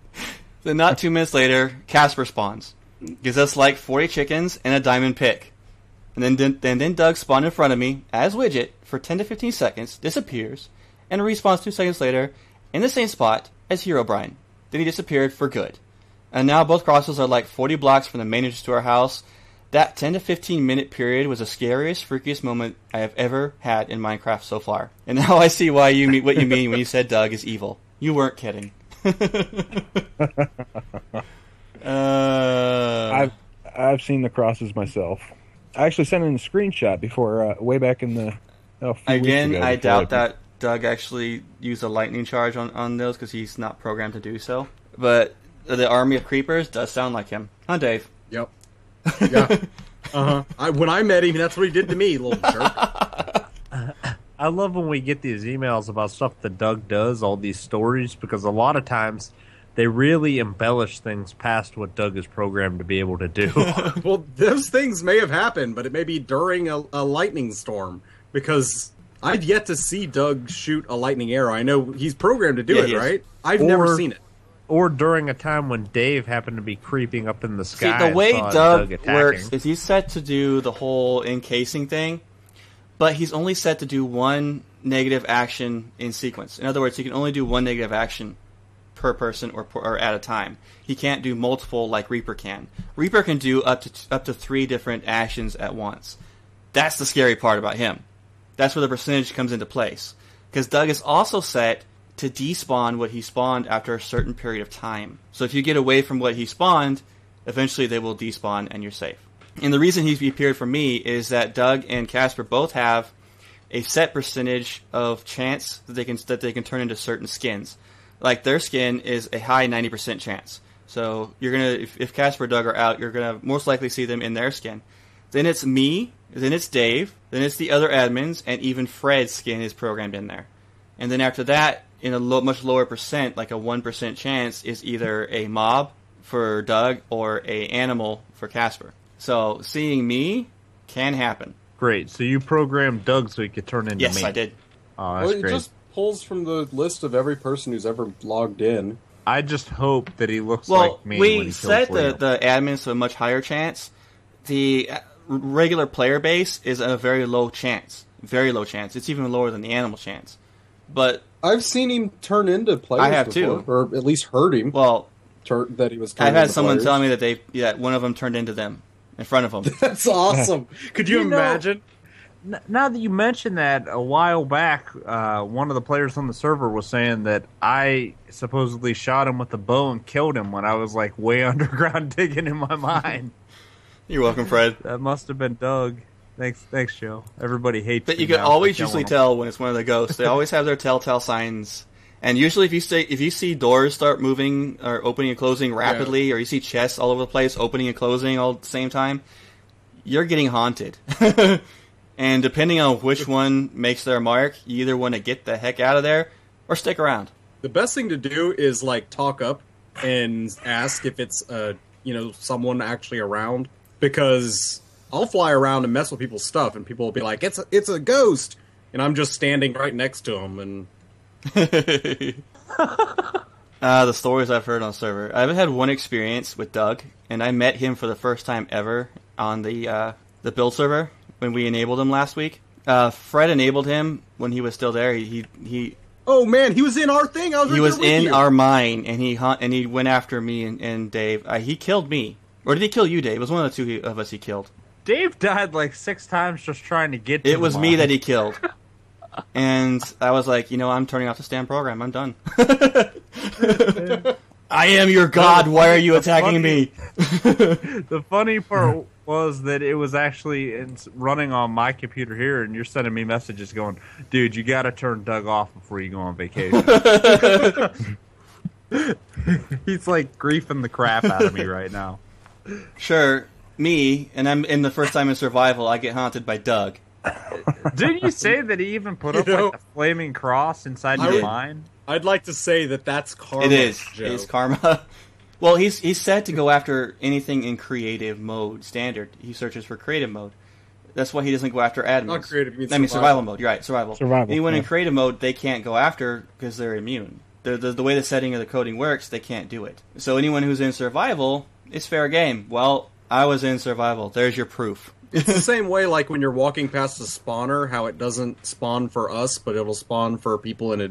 not two minutes later, Casper spawns, gives us like forty chickens and a diamond pick. And then, then, then, then Doug spawned in front of me as Widget for 10 to 15 seconds, disappears, and respawns two seconds later in the same spot as Herobrine. Then he disappeared for good. And now both crosses are like 40 blocks from the main entrance to our house. That 10 to 15 minute period was the scariest, freakiest moment I have ever had in Minecraft so far. And now I see why you mean what you mean when you said Doug is evil. You weren't kidding. [laughs] uh, I've I've seen the crosses myself. I actually sent in a screenshot before, uh, way back in the. A few weeks Again, ago I before doubt that Doug actually used a lightning charge on, on those because he's not programmed to do so. But the army of creepers does sound like him. Huh, Dave? Yep. Yeah. [laughs] Uh huh. When I met him, that's what he did to me, little jerk. [laughs] I love when we get these emails about stuff that Doug does, all these stories, because a lot of times they really embellish things past what Doug is programmed to be able to do. [laughs] Well, those things may have happened, but it may be during a, a lightning storm because I've yet to see Doug shoot a lightning arrow. I know he's programmed to do Yeah, it, right? I've never seen it. or during a time when Dave happened to be creeping up in the sky. See, sky. the and way saw Doug, attacking. works is he's set to do the whole encasing thing, but he's only set to do one negative action in sequence. In other words, he can only do one negative action per person or, per, or at a time. He can't do multiple like Reaper can. Reaper can do up to up to three different actions at once. That's the scary part about him. That's where the percentage comes into place. Because Doug is also set to despawn what he spawned after a certain period of time. So if you get away from what he spawned, eventually they will despawn and you're safe. And the reason he's appeared for me is that Doug and Casper both have a set percentage of chance that they can that they can turn into certain skins. Like their skin is a high 90% chance. So you're gonna if, if Casper Doug are out, you're gonna most likely see them in their skin. Then it's me, then it's Dave, then it's the other admins, and even Fred's skin is programmed in there. And then after that, in a lo- much lower percent, like a one percent chance, is either a mob for Doug or a animal for Casper. So seeing me can happen. Great. So you programmed Doug so he could turn into Yes, me. I did. Oh, that's Well, it great. just pulls from the list of every person who's ever logged in. I just hope that he looks Well, like me when he we kills set the, the admins to a much higher chance. The regular player base is a very low chance. Very low chance. It's even lower than the animal chance. But, I've seen him turn into players. I have before, too. or at least heard him well, tur- that he was. I've turning had into someone players. tell me that they that one of them turned into them in front of them. [laughs] That's awesome. [laughs] Could you, You imagine? N- now that you mentioned that, a while back, uh, one of the players on the server was saying that I supposedly shot him with a bow and killed him when I was like way [laughs] underground digging in my mine. You're welcome, Fred. [laughs] that must have been Doug. Thanks, thanks, Joe. Everybody hates. But me you can now always usually him. tell when it's one of the ghosts. They always have their telltale signs. And usually, if you say if you see doors start moving or opening and closing rapidly, or you see chests all over the place opening and closing all at the same time, you're getting haunted. [laughs] And depending on which one makes their mark, you either want to get the heck out of there or stick around. The best thing to do is like talk up and ask if it's uh you know someone actually around because I'll fly around and mess with people's stuff and people will be like it's a, it's a ghost and I'm just standing right next to them and [laughs] Uh, the stories I've heard on server. I've had one experience with Doug, and I met him for the first time ever on the uh, the build server when we enabled him last week. Uh, Fred enabled him when he was still there. He he he, oh man he was in our thing I was he right was in you. our mine, and he hunt and he went after me and, and Dave. Uh, he killed me, or did he kill you, Dave? It was one of the two of us he killed. Dave died like six times just trying to get. To It was the me that he [laughs] killed. And I was like, you know, I'm turning off the stand program. I'm done. [laughs] I am your god. Why are you attacking me? [laughs] The funny part was that it was actually in, running on my computer here, and you're sending me messages going, "Dude, you got to turn Doug off before you go on vacation." He's like griefing the crap out of me right now. Sure, me, and I'm in the first time in survival. I get haunted by Doug. Didn't you say that he even put You up know- like a flaming cross inside I your did. mine? I'd like to say that that's karma. it is. Joe. It's karma. [laughs] well, he's he's said to go after anything in creative mode, standard. He searches for creative mode. That's why he doesn't go after admins. Not creative, you mean I mean survival. survival mode. You're right, survival. Survival, Anyone in yeah. creative mode, they can't go after because they're immune. The, the the way the setting of the coding works, they can't do it. So anyone who's in survival, it's fair game. Well, I was in survival. There's your proof. It's the same way, like when you're walking past a spawner, how it doesn't spawn for us, but it'll spawn for people in a,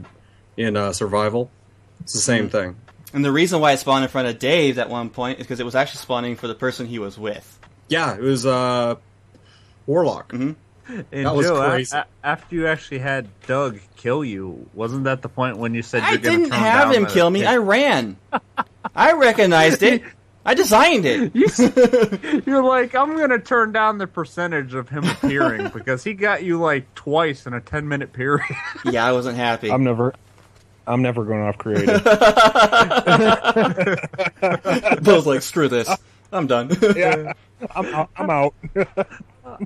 in uh, survival. It's the same thing. And the reason why it spawned in front of Dave at one point is because it was actually spawning for the person he was with. Yeah, it was uh, Warlock. And That was Joe, a- crazy. a- after you actually had Doug kill you, wasn't that the point when you said I you're going to didn't have him kill me. I ran. I recognized it. [laughs] I designed it. [laughs] [laughs] You're like, I'm going to turn down the percentage of him appearing [laughs] because he got you like twice in a 10 minute period. Yeah, I wasn't happy. I'm never, I'm never going off creative. Bill's like, screw this. I'm done. yeah, I'm out. I'm out.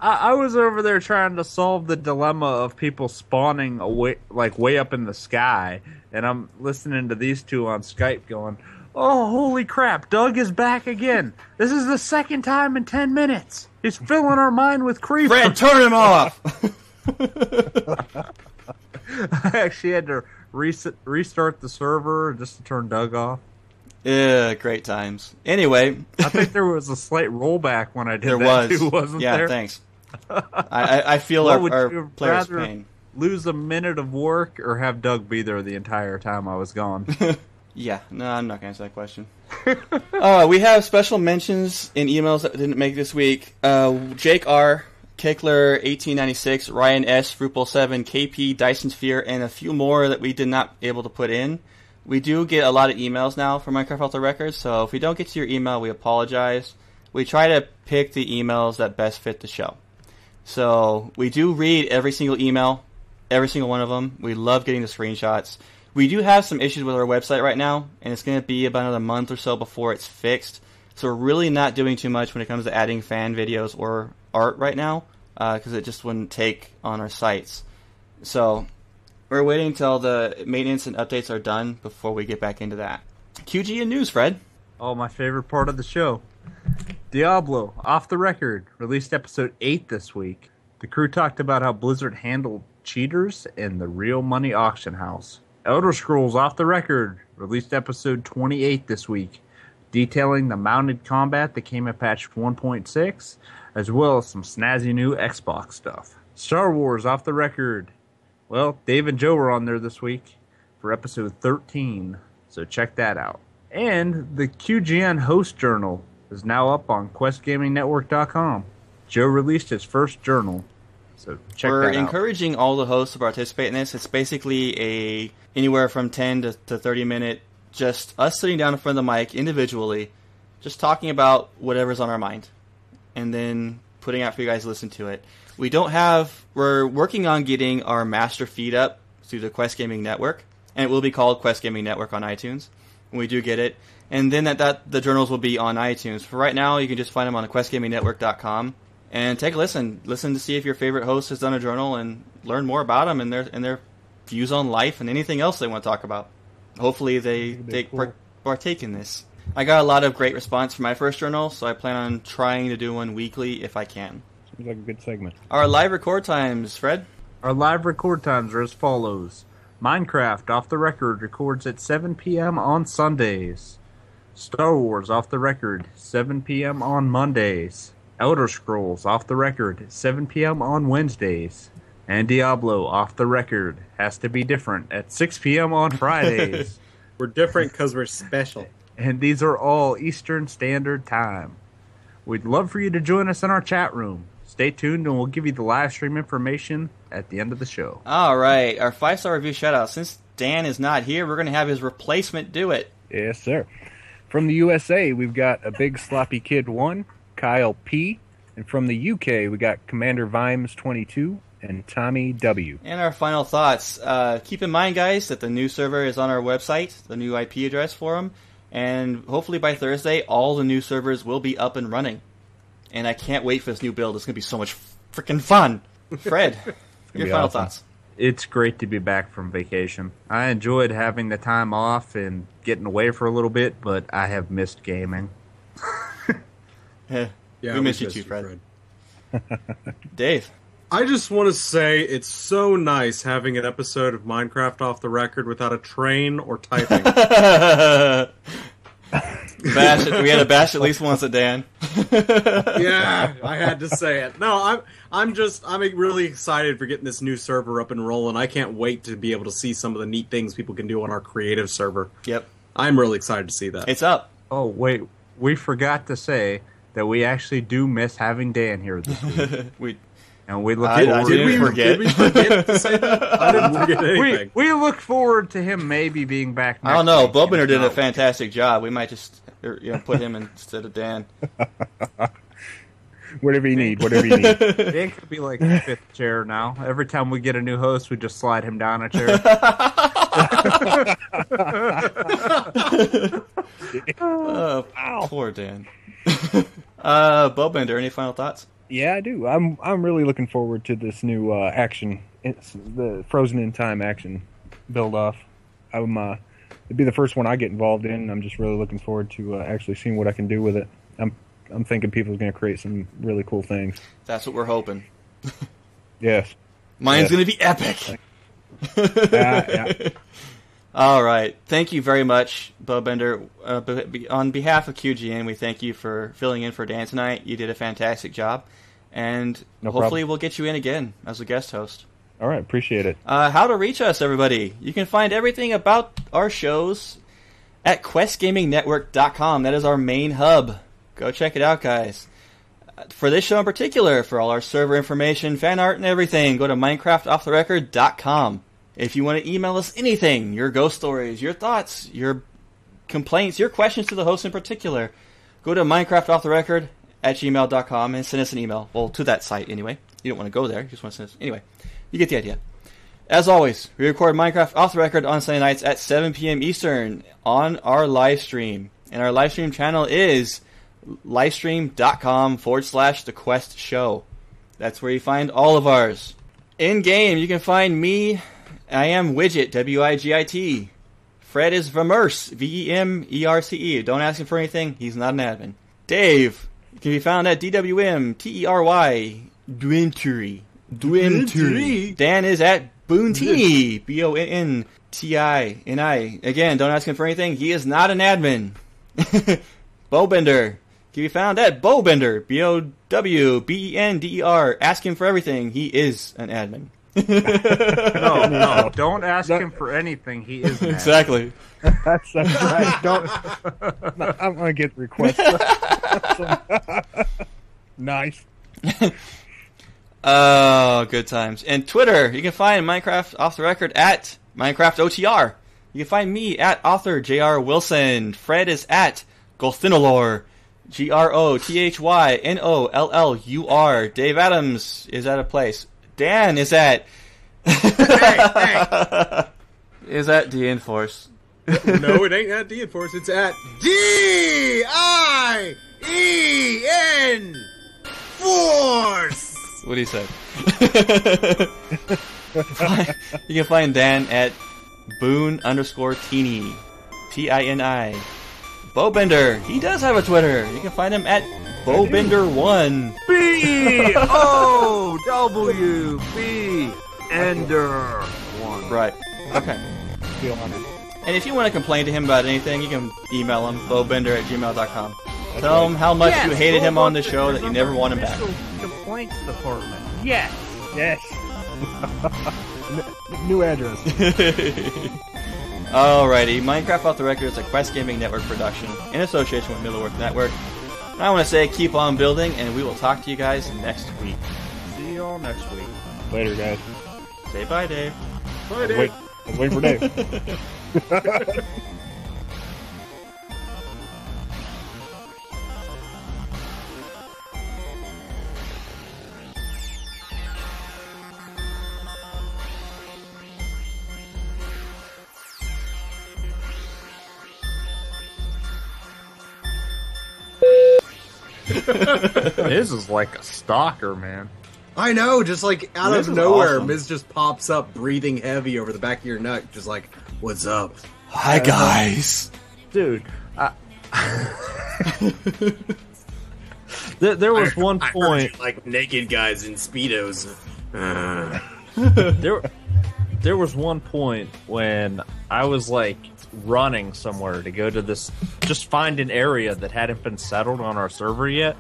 I, I was over there trying to solve the dilemma of people spawning away, like way up in the sky, and I'm listening to these two on Skype going, "Oh, holy crap! Doug is back again. This is the second time in ten minutes. He's filling our mind with creepers." Fred, turn him off. [laughs] I actually had to reset, restart the server just to turn Doug off. yeah, great times. Anyway, I think there was a slight rollback when I did there that was. too, wasn't yeah, there? thanks. [laughs] I, I, I feel What our, would our players' pain. Lose a minute of work or have Doug be there the entire time I was gone. [laughs] Yeah, no, I'm not going to answer that question. [laughs] uh, we have special mentions in emails that didn't make this week. Uh, Jake R, Kickler, 1896, Ryan S, Fruple 7, KP, Dyson Sphere, and a few more that we did not able to put in. We do get a lot of emails now from Minecraft Alpha Records, so if we don't get to your email, we apologize. We try to pick the emails that best fit the show. So we do read every single email, every single one of them. We love getting the screenshots. We do have some issues with our website right now, and it's going to be about another month or so before it's fixed. So we're really not doing too much when it comes to adding fan videos or art right now, uh, because it just wouldn't take on our sites. So we're waiting until the maintenance and updates are done before we get back into that. QGN news, Fred. Oh, my favorite part of the show. Diablo, off the record, released episode 8 this week. The crew talked about how Blizzard handled cheaters in the Real Money Auction House. Elder Scrolls, off the record, released episode 28 this week, detailing the mounted combat that came at patch 1.6, as well as some snazzy new Xbox stuff. Star Wars, off the record. Well, Dave and Joe were on there this week for episode 13, so check that out. And the QGN host journal is now up on QuestGamingNetwork.com. Joe released his first journal, so check We're encouraging all the hosts to participate in this. It's basically a anywhere from 10 to, to 30 minute, just us sitting down in front of the mic individually, just talking about whatever's on our mind, and then putting out for you guys to listen to it. We don't have. We're working on getting our master feed up through the Quest Gaming Network, and it will be called Quest Gaming Network on iTunes when we do get it. And then that, that the journals will be on iTunes. For right now, you can just find them on QuestGamingNetwork.com. and take a listen. Listen to see if your favorite host has done a journal and learn more about them and their and their views on life and anything else they want to talk about. Hopefully, they That'd they cool. par- partake in this. I got a lot of great response for my first journal, so I plan on trying to do one weekly if I can. Seems like a good segment. Our live record times, Fred. Our live record times are as follows Minecraft Off the Record records at 7 p.m. on Sundays. Star Wars Off the Record, 7 p.m. on Mondays. Elder Scrolls Off the Record, 7 p.m. on Wednesdays. And Diablo Off the Record has to be different at 6 p.m. on Fridays. [laughs] We're different because we're special. and these are all Eastern Standard Time. We'd love for you to join us in our chat room. Stay tuned and we'll give you the live stream information at the end of the show. All right, our five star review shout out. Since Dan is not here, we're going to have his replacement do it. Yes, sir. From the USA, we've got a big sloppy kid one, Kyle P, and from the UK, we got Commander Vimes twenty two and Tommy W. And our final thoughts. Uh, keep in mind, guys, that the new server is on our website, the new IP address for them, and hopefully by Thursday, all the new servers will be up and running. And I can't wait for this new build. It's going to be so much freaking fun. [laughs] Fred, your final awesome. thoughts. It's great to be back from vacation. I enjoyed having the time off and getting away for a little bit, but I have missed gaming. [laughs] Yeah, we miss you missed too, Fred. [laughs] Dave. I just want to say it's so nice having an episode of Minecraft off the record without a train or typing. [laughs] [laughs] bash it. We had to bash at least once at Dan. yeah, I had to say it. No, I'm I'm just I'm really excited for getting this new server up and rolling. I can't wait to be able to see some of the neat things people can do on our creative server. Yep, I'm really excited to see that. it's up. Oh, wait, we forgot to say that we actually do miss having Dan here this week. [laughs] We and we look I- I forward didn't did we forget. Did we forget to [laughs] say that? I didn't forget anything. we look forward to him maybe being back I don't know. week. Bowbender did a fantastic job. We might just er, you know put him instead of Dan. [laughs] Whatever you need, whatever you need. Dan could be like the fifth chair now. Every time we get a new host, we just slide him down a chair. Oh, poor Dan. [laughs] uh, Bowbender, any final thoughts? Yeah, I do. I'm I'm really looking forward to this new uh, action. It's the Frozen in Time action build off. I'm uh, it'd be the first one I get involved in. I'm just really looking forward to uh, actually seeing what I can do with it. I'm I'm thinking people are going to create some really cool things. That's what we're hoping. [laughs] Yes. Mine's Yeah. gonna be epic. Yeah, yeah. [laughs] All right. Thank you very much, Bowbender. Uh, be- be- on behalf of QGN, we thank you for filling in for Dan tonight. You did a fantastic job, and No hopefully problem. we'll get you in again as a guest host. All right, appreciate it. Uh, how to reach us, everybody. You can find everything about our shows at questgamingnetwork.com. That is our main hub. Go check it out, guys. Uh, For this show in particular, for all our server information, fan art, and everything, go to minecraftofftherecord.com. If you want to email us anything, your ghost stories, your thoughts, your complaints, your questions to the host in particular, go to minecraftofftherecord at gmail.com and send us an email. Well, to that site anyway. You don't want to go there, you just want to send us. Anyway, you get the idea. As always, we record Minecraft off the record on Sunday nights at 7 p.m. Eastern on our live stream. And our live stream channel is livestream.com forward slash the quest show. That's where you find all of ours. In game, you can find me. I am Widget, W I G I T. Fred is Vermerce, V E M E R C E. Don't ask him for anything, he's not an admin. Dave can be found at DWM T E R Y Dwintery. Dwintery. Dan is at Boontini, B O N N T I N I. Again, don't ask him for anything, he is not an admin. [laughs] Bowbender can be found at Bowbender, B O W B E N D E R. Ask him for everything, he is an admin. [laughs] no, no, don't ask him for anything. He is [laughs] exactly. That's, that's right. Don't. I'm going to get requests. [laughs] nice. Oh, good times. And Twitter, you can find Minecraft off the record at Minecraft OTR. You can find me at author J.R. Wilson. Fred is at Golthinolor. G R O T H Y N O L L U R. Dave Adams is at a place. Dan is at is at D Enforce. no, it ain't at D Enforce. It's at D I E N Force. What do you say? [laughs] you can find Dan at Boone underscore Teeny. T I N I. Bowbender. He does have a Twitter. You can find him at Bowbender1. B O W B Ender one. Right. Okay. Feel honored. And if you want to complain to him about anything, you can email him, bowbender at gmail.com. Tell him how much you hated him on the show that you never want him back. Complaints department. Yes. Yes. [laughs] New address. [laughs] Alrighty, Minecraft Off the Record is a Quest Gaming Network production in association with Middleworth Network. And I want to say keep on building, and we will talk to you guys next week. See y'all next week. Later, guys. Say bye, Dave. Bye, Dave. Wait, I was waiting for Dave. [laughs] Miz is like a stalker, man. I know, just like out Miz of nowhere, awesome. Miz just pops up, breathing heavy over the back of your neck, just like, "What's up?" Hi, guys. Dude, I... [laughs] there, there was one I heard point. you like naked guys in speedos. Uh, there there was one point when I was like running somewhere to go to this just find an area that hadn't been settled on our server yet.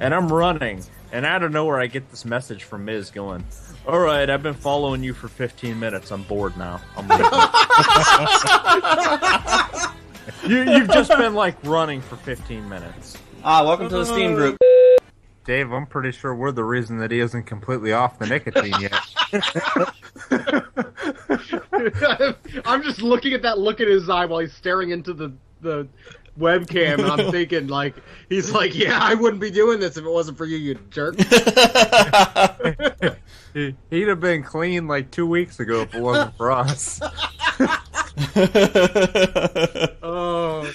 And I'm running. And out of nowhere I get this message from Miz going all right I've been following you for 15 minutes. I'm bored now. I'm leaving." [laughs] you, you've just been like running for 15 minutes. Ah, welcome to the Steam group. Dave I'm pretty sure we're the reason that he isn't completely off the nicotine yet [laughs] [laughs] I'm just looking at that look in his eye while he's staring into the the webcam, and I'm [laughs] thinking like he's like, "Yeah, I wouldn't be doing this if it wasn't for you, you jerk." He- He'd have been clean like two weeks ago if it wasn't for us. Oh.